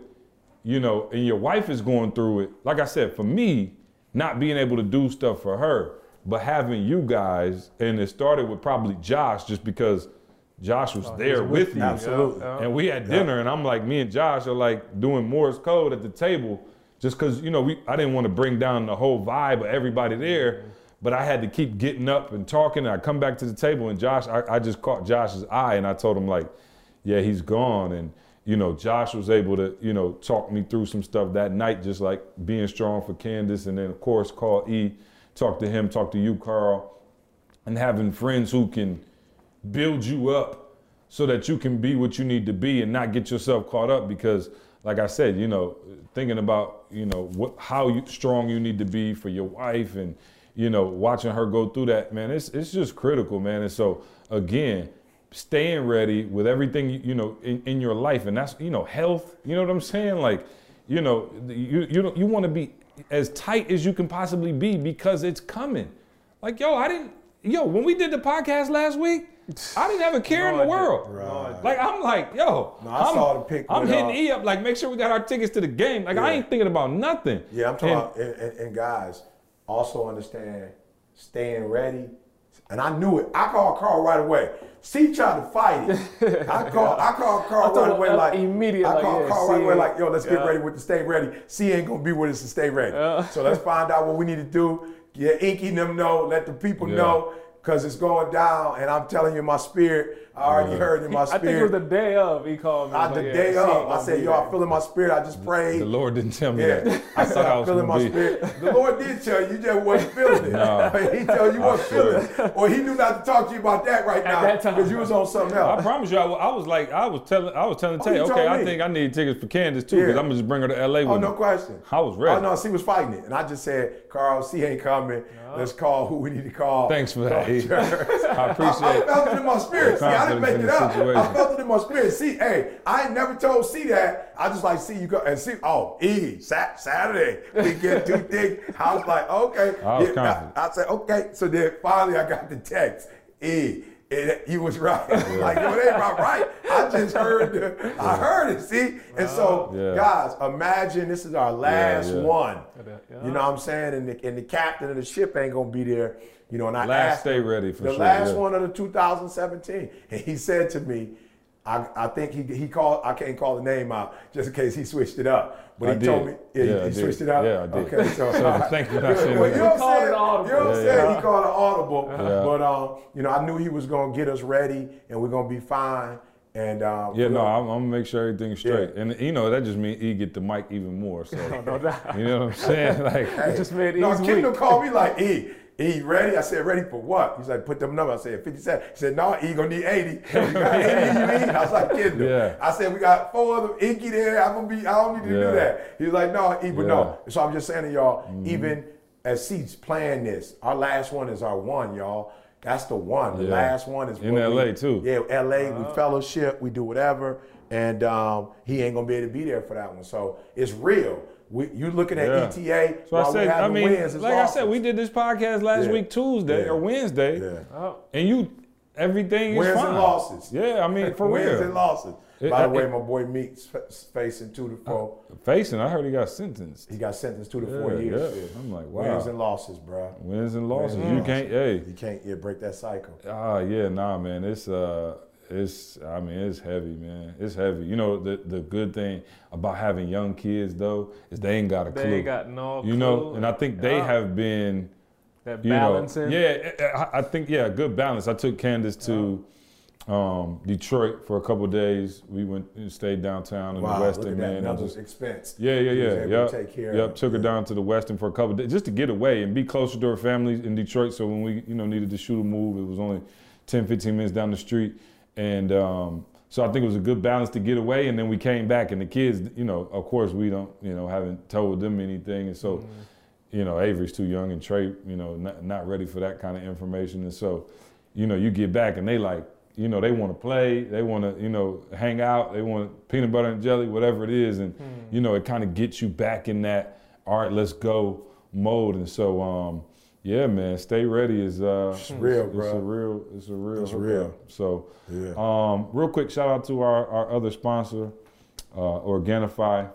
you know, and your wife is going through it. Like I said, for me, not being able to do stuff for her, but having you guys, and it started with probably Josh, just because Josh was oh, there with, with you. you. Absolutely. Yeah, yeah. And we had dinner, and I'm like, me and Josh are like doing Morse code at the table, just because you know we I didn't want to bring down the whole vibe of everybody there, mm-hmm. but I had to keep getting up and talking. And I come back to the table, and Josh, I, I just caught Josh's eye, and I told him like, yeah, he's gone, and you know, Josh was able to you know talk me through some stuff that night, just like being strong for Candace, and then of course call E, talk to him, talk to you, Carl, and having friends who can build you up so that you can be what you need to be and not get yourself caught up because like I said, you know, thinking about, you know, what how you, strong you need to be for your wife and you know, watching her go through that, man, it's it's just critical, man. And so again, staying ready with everything you, know in, in your life and that's, you know, health, you know what I'm saying? Like, you know, you you you want to be as tight as you can possibly be because it's coming. Like, yo, I didn't, yo, when we did the podcast last week, I didn't have a care in the world. didn't. No, I didn't. Like, I'm like, yo, No, I I'm, saw the pic I'm hitting uh, E up, like, make sure we got our tickets to the game. Like, I ain't thinking about nothing. Yeah, I'm talking And- about, and, and, and guys also understand staying ready. And I knew it. I called Carl right away. C tried to fight it. I called, I called Carl I right away like immediate, I like, called yeah, Carl C right away like, yo, let's get ready with the stay ready. C ain't gonna be with us to stay ready. Yeah. So let's find out what we need to do. Get Inky them know, let the people Yeah. know, cause it's going down. And I'm telling you, my spirit, I already heard in my spirit. I think it was the day of he called me. I- the yeah, day she of, I said, be yo, I there. feel in my spirit. I just prayed. The Lord didn't tell me Yeah, that. I I said thought I I was feel in my be. spirit. The Lord did tell you, you just wasn't feeling it. No. he told you wasn't feeling it, or he knew not to talk to you about that right now that because you was on something else. I promise you, I, wa- I was like, I was telling, I was telling Oh, Tay, you okay, I me. think I need tickets for Candace too, because Yeah. I'm gonna just bring her to LA oh, with Oh, me. no question. I was ready. Oh no, she was fighting it, and I just said, Carl, she ain't coming. Let's call who we need to call. Thanks for that. Call. Church. I appreciate I, it. I felt it in my spirit. See, I didn't make it in up. situation. I felt it in my spirit. See, hey, I ain't never told C that. I just like see you go and see. Oh, E Sat- Saturday we get too thick. I was like, okay. I was Yeah, confident. I, said, okay. So then finally I got the text. E. It, you was right. like, yo, it ain't about right. I just heard the, I heard it, see? And so, uh, Yeah. guys, imagine this is our last yeah. one. Yeah. You know what I'm saying? And the, and the captain of the ship ain't gonna be there. You know, and I Last asked stay him, ready for the sure, last yeah. one of the 2017, and he said to me, I, I think he he called. I can't call the name out just in case he switched it up. But I he did. told me, yeah, Yeah, he, he switched it up. Yeah, I did. Okay, so, So thank you for not saying well, you that. know what I'm saying? it. You know what I'm Yeah, saying? He called it audible. Yeah. But um, you know, I knew he was gonna get us ready, and we're gonna be fine. And um, Yeah, no, I'm, I'm gonna make sure everything's straight, and you know that just means he get the mic even more. So No no, doubt. you know what I'm saying? Like, Hey, just made no, Kendall week. called me like, E, E, ready? I said, ready for what? He's like, put them numbers. I said, 57. He said, no, E gonna need 80. You got 80 you need? I was like, Kendall. Yeah. I said, we got four of them, Inky there. I'm gonna be, I don't need to Yeah. do that. He was like, no, E, but no. Yeah. Mm-hmm. So I'm just saying to y'all, even as C's playing this, our last one is our one, y'all. That's the one. The Yeah. last one is In what we- LA too. Yeah, LA, Uh-huh. we fellowship, we do whatever, and um, he ain't gonna be able to be there for that one. So it's real. We, you looking at Yeah. ETA so I said, we I having mean, wins. it's like I said, we did this podcast last Yeah. week Tuesday Yeah. or Wednesday, Yeah. Oh, and you everything Wins is and losses. Yeah, I mean for wins real. and losses. It- By the way, it- my boy Meek's facing two to four. Facing, I heard he got sentenced. He got sentenced two to Yeah, four years. yeah. I'm like, wow. Wins and losses, bro. Wins and losses. Wins and You can't, hey, You can't yeah, break that cycle. Ah, yeah, nah, man. It's uh, it's. I mean, it's heavy, man. It's heavy. You know, the the good thing about having young kids though is they ain't got a they clue. ain't got no. you know, clue. and I think they Yeah. have been. that You balancing. know, yeah, I, I think yeah, good balance. I took Candace to um, Detroit for a couple days. We went and stayed downtown in Wow, the look Westin, at that. man. Another just- expense. yeah, yeah, yeah. Yep. take care of yep. it. Took her down to the Westin for a couple days just to get away and be closer to her family in Detroit. So when we, you know, needed to shoot a move, it was only 10, 15 minutes down the street. And um, so I think it was a good balance to get away. And then we came back and the kids, you know, of course we don't, you know, haven't told them anything. And so, you know, Avery's too young and Trey, you know, not, not ready for that kind of information. And so, you know, you get back and they like, you know, they want to play, they want to, you know, hang out, they want peanut butter and jelly, whatever it is, and you know, it kind of gets you back in that all right, let's go mode. And so, um, yeah, man, stay ready is uh, it's real, It's bro. a real, it's a real, It's hookup. real. So, Yeah. um, real quick, shout out to our, our other sponsor, uh, Organifi.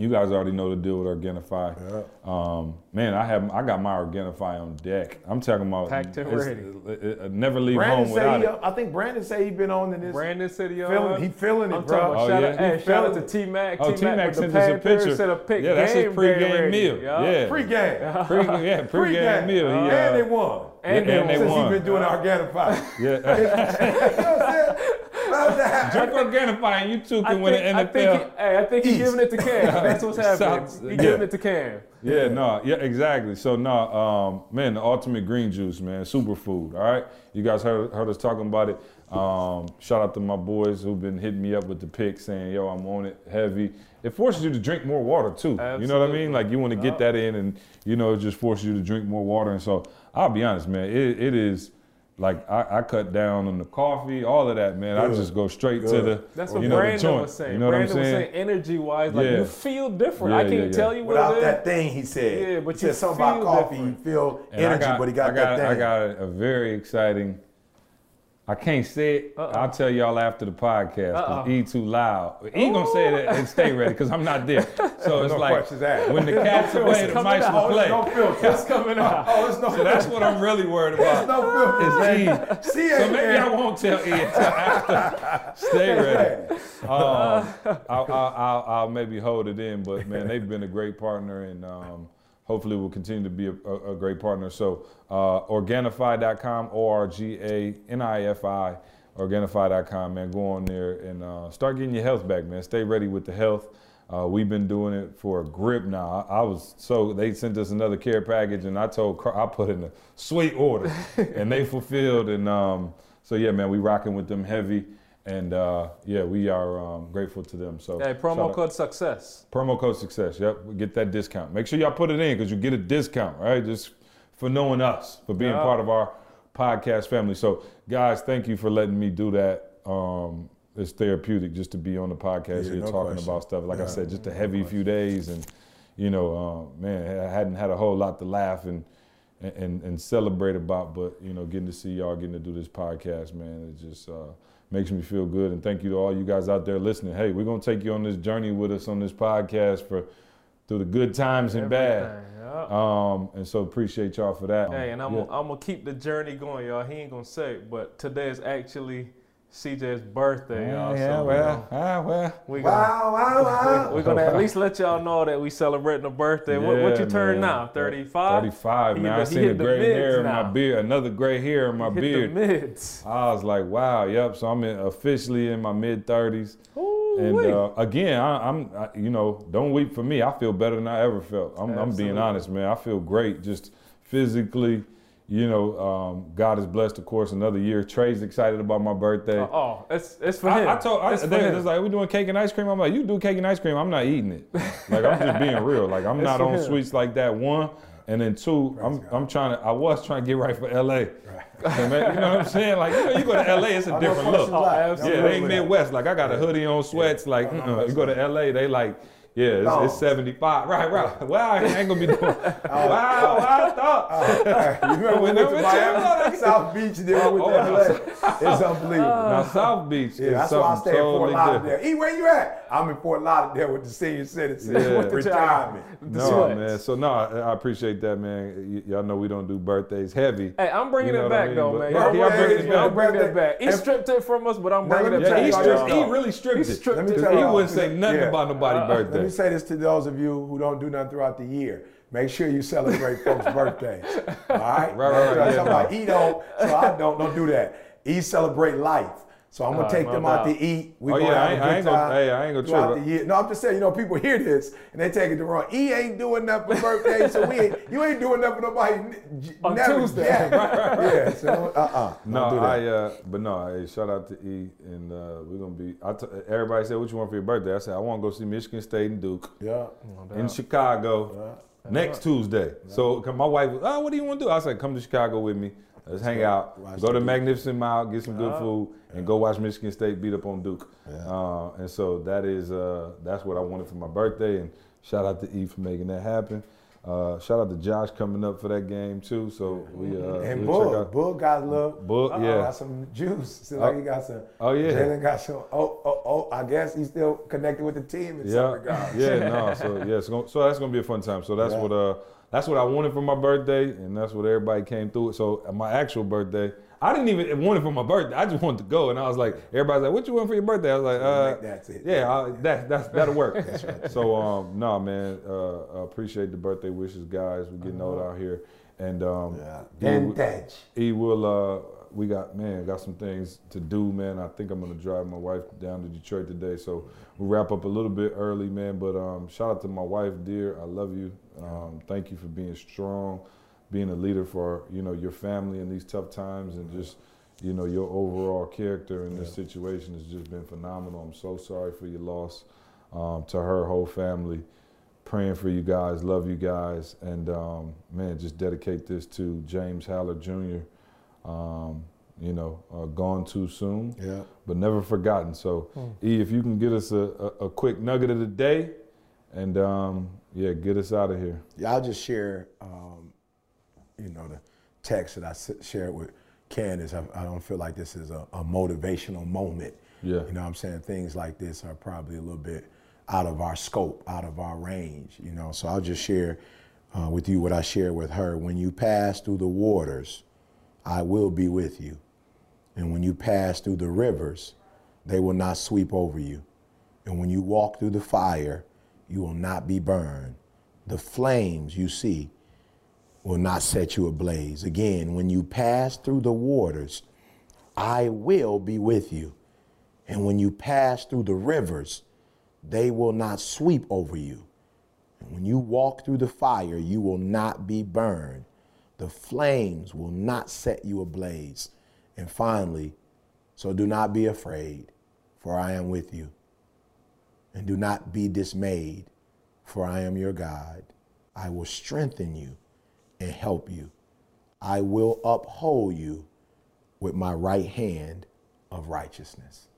You guys already know the deal with Organifi. Yeah. Um, man, I have I got my Organifi on deck. I'm talking about Packed and ready. it- it- it- never leave Brandon home say without he, it. I think Brandon said he been on in this. Brandon City on. feeling, he feeling it, bro. Oh, shout yeah? out, hey, He shout out to T Mac. Oh, T-Mac sent us a picture. Said a pick Yeah, that's his game pregame day meal. Yup. Yeah. Pre-game. Pre, yeah, pregame meal. He, uh, and they won. And Yeah, they and they won. Since won. he been doing Organifi. yeah. you know what I'm saying? How's that? Drink Organifi and you two I can win think, an I NFL. think, he, hey, I think he's giving it to Cam. That's what's happening. South- He's yeah. giving it to Cam. Yeah, no, yeah, exactly. So no, um, man, the ultimate green juice, man, superfood. All right, you guys heard heard us talking about it. Um, shout out to my boys who've been hitting me up with the pick, saying, "Yo, I'm on it heavy." It forces you to drink more water too. You know what I mean? Like you want to get that in, and you know, it just forces you to drink more water. And so I'll be honest, man, it, it is like I, I cut down on the coffee, all of that, man. I just go straight to the That's what you know, the Brandon joint. was saying. You know Brandon what I'm saying? was saying energy wise, like Yeah. you feel different. Yeah, I can't yeah, yeah. tell you what Without it is. that thing, he said. Yeah, but he you said something about feel coffee. different. You feel And I energy, but he got, I got, that I got a, a very exciting. I can't say it. Uh-oh. I'll tell y'all after the podcast. Uh-oh. Cause E too loud. E gonna say it and stay ready because I'm not there. So it's No like when the cat's away, the mice out. will Oh, play. no filter. It's coming out. Oh, it's no. So that's what I'm really worried There's about. no filter. Is E. man. See it, So maybe man. I won't tell E until after. Stay ready. Um, I'll, I'll, I'll, I'll maybe hold it in, but man, they've been a great partner, and um, hopefully will continue to be a, a, a great partner. So, uh, Organifi.com, O R G A N I F I, Organifi.com, man. Go on there and uh, start getting your health back, man. Stay ready with the health. Uh, we've been doing it for a grip now. I, I was so they sent us another care package, and I told I put in a sweet order, and they fulfilled. And um, so yeah, man, we rocking with them heavy, and uh, yeah, we are um, grateful to them. So Hey, shout promo out- code success. promo code success. Yep, we get that discount. Make sure y'all put it in because you get a discount, right? Just for knowing us, for being Yeah. part of our podcast family. So, guys, thank you for letting me do that. Um, it's therapeutic just to be on the podcast Yeah, here no talking question. about stuff. Like I said, just a heavy question. few days, and you know, uh, man, I hadn't had a whole lot to laugh and. And, and celebrate about, but you know, getting to see y'all, getting to do this podcast, man, it's just uh, makes me feel good. And thank you to all you guys out there listening. Hey, we're gonna take you on this journey with us on this podcast for through the good times and bad. Everything, yeah. Um, and so appreciate y'all for that. Hey, and I'm Yeah. gonna I'm gonna keep the journey going, y'all. He ain't gonna say it, but today is actually CJ's birthday, y'all. yeah, so, well, ah, well. we gonna, Wow, wow, wow. we're gonna at least let y'all know that we celebrating a birthday. what, what you turn man. now? 35? 35, He man. hit I the- he seen the hit the gray mids hair in now. my beard, another gray hair in my Hit beard. the mids. I was like, wow, yep. So I'm in, officially in my mid 30s. And Ooh-wee. uh, again, I, I'm, I, you know, don't weep for me. I feel better than I ever felt. I'm, I'm being honest, man. I feel great, just physically. You know, um, God has blessed, of course, another year. Trey's excited about my birthday. oh, it's it's for him. I, I told, I, it's they him. was like, we doing cake and ice cream. I'm like, you do cake and ice cream. I'm not eating it. Like, I'm just being real. Like, I'm It's not on him. sweets like that. One, and then two, I'm, I'm trying to. I was trying to get right for LA. So, man, you know what I'm saying? Like, you know, you go to LA, it's a different look. Oh, asked. absolutely. Yeah, they Midwest. Like I got a hoodie on, sweats. Like No, no uh-uh. you go to LA, they like, yeah, it's, No. it's 75. Right, right. Wow, I ain't gonna be doing. Oh. wow, I thought. Oh, you remember when we went to Miami, too? South Beach, and then we went Oh, to oh, LA. It's unbelievable. Now South Beach Yeah, is that's why I something stay in Fort Lauderdale. different. E, where you at? I'm in Fort Lauderdale with the senior citizen Yeah. retirement. No, sweats. man. So no, I I appreciate that, man. Y- y'all know we don't do birthdays heavy. Hey, I'm bringing You know it what I back mean? though, But- man. Yeah, Y'all yeah, bring bring it it back. Back. bring it back. He stripped it from us, but I'm bringing it back. Yeah, he stripped. Really stripped it. stripped Let me it. tell He y'all. wouldn't say nothing about nobody's uh, birthday. Let me say this to those of you who don't do nothing throughout the year. Make sure you celebrate folks' birthdays. All right? Right, right, right. Yeah, like, he don't, so I don't. Don't do that. He celebrate life. So I'm gonna Uh, take no them out to eat. We Oh, gonna yeah, I have ain't- I ain't gonna- time hey, I ain't gonna trip. the year. No, I'm just saying. You know, people hear this and they take it the wrong. He ain't doing nothing for birthday, so we ain't. You ain't doing nothing for nobody. On never, Tuesday. Yeah, yeah. So uh uh No. I. Uh, but no, hey, shout out to E, and uh, we're gonna be. I t- everybody said, "What you want for your birthday?" I said, "I want to go see Michigan State and Duke yeah. in Chicago next Tuesday." So 'cause my wife, was, "Oh, what do you want to do?" I said, "Come to Chicago with me. Let's hang go. out. Go to Magnificent Mile, get some good food, and go watch Michigan State beat up on Duke." Uh, and so that is uh, that's what I wanted for my birthday. And shout out to E for making that happen. Uh, shout out to Josh coming up for that game too. So we uh, And we'll Bull, out- Bull got little. Bull, uh, yeah. got some juice. Seems like he got some. Oh, yeah. Jalen got some. Oh, oh, oh. I guess he's still connected with the team in Yeah, yeah, no. So yeah, gonna, so that's gonna be a fun time. So that's Yeah. what uh that's what I wanted for my birthday, and that's what everybody came through. So at my actual birthday, I didn't even want it for my birthday. I just wanted to go, and I was like, everybody's like, "What you want for your birthday?" I was like, uh, That's it. yeah, I, that that's that'll work. So um, no, man, uh, I appreciate the birthday wishes, guys. We're getting old out here, and um, Yeah. E will- Vintage. E will. Uh, we got man, got some things to do, man. I think I'm gonna drive my wife down to Detroit today, so we'll wrap up a little bit early, man. But um, shout out to my wife, dear. I love you. Um, thank you for being strong, being a leader for you know your family in these tough times, and just you know your overall character in this situation has just been phenomenal. I'm so sorry for your loss. Um, to her whole family, praying for you guys, love you guys, and um, man, just dedicate this to James Haller Jr. um, you know, uh, gone too soon, Yeah. but never forgotten. So, E, if you can get us a, a, a quick nugget of the day, and um, yeah, get us out of here. Yeah, I'll just share, um, you know, the text that I shared with Candace. I, I don't feel like this is a, a motivational moment. Yeah. You know what I'm saying? Things like this are probably a little bit out of our scope, out of our range, you know. So I'll just share uh, with you what I shared with her. When you pass through the waters, I will be with you. And when you pass through the rivers, they will not sweep over you. And when you walk through the fire, you will not be burned. The flames you see will not set you ablaze. Again, when you pass through the waters, I will be with you. And when you pass through the rivers, they will not sweep over you. And when you walk through the fire, you will not be burned. The flames will not set you ablaze. And finally, so do not be afraid, for I am with you. And do not be dismayed, for I am your God. I will strengthen you and help you. I will uphold you with my right hand of righteousness.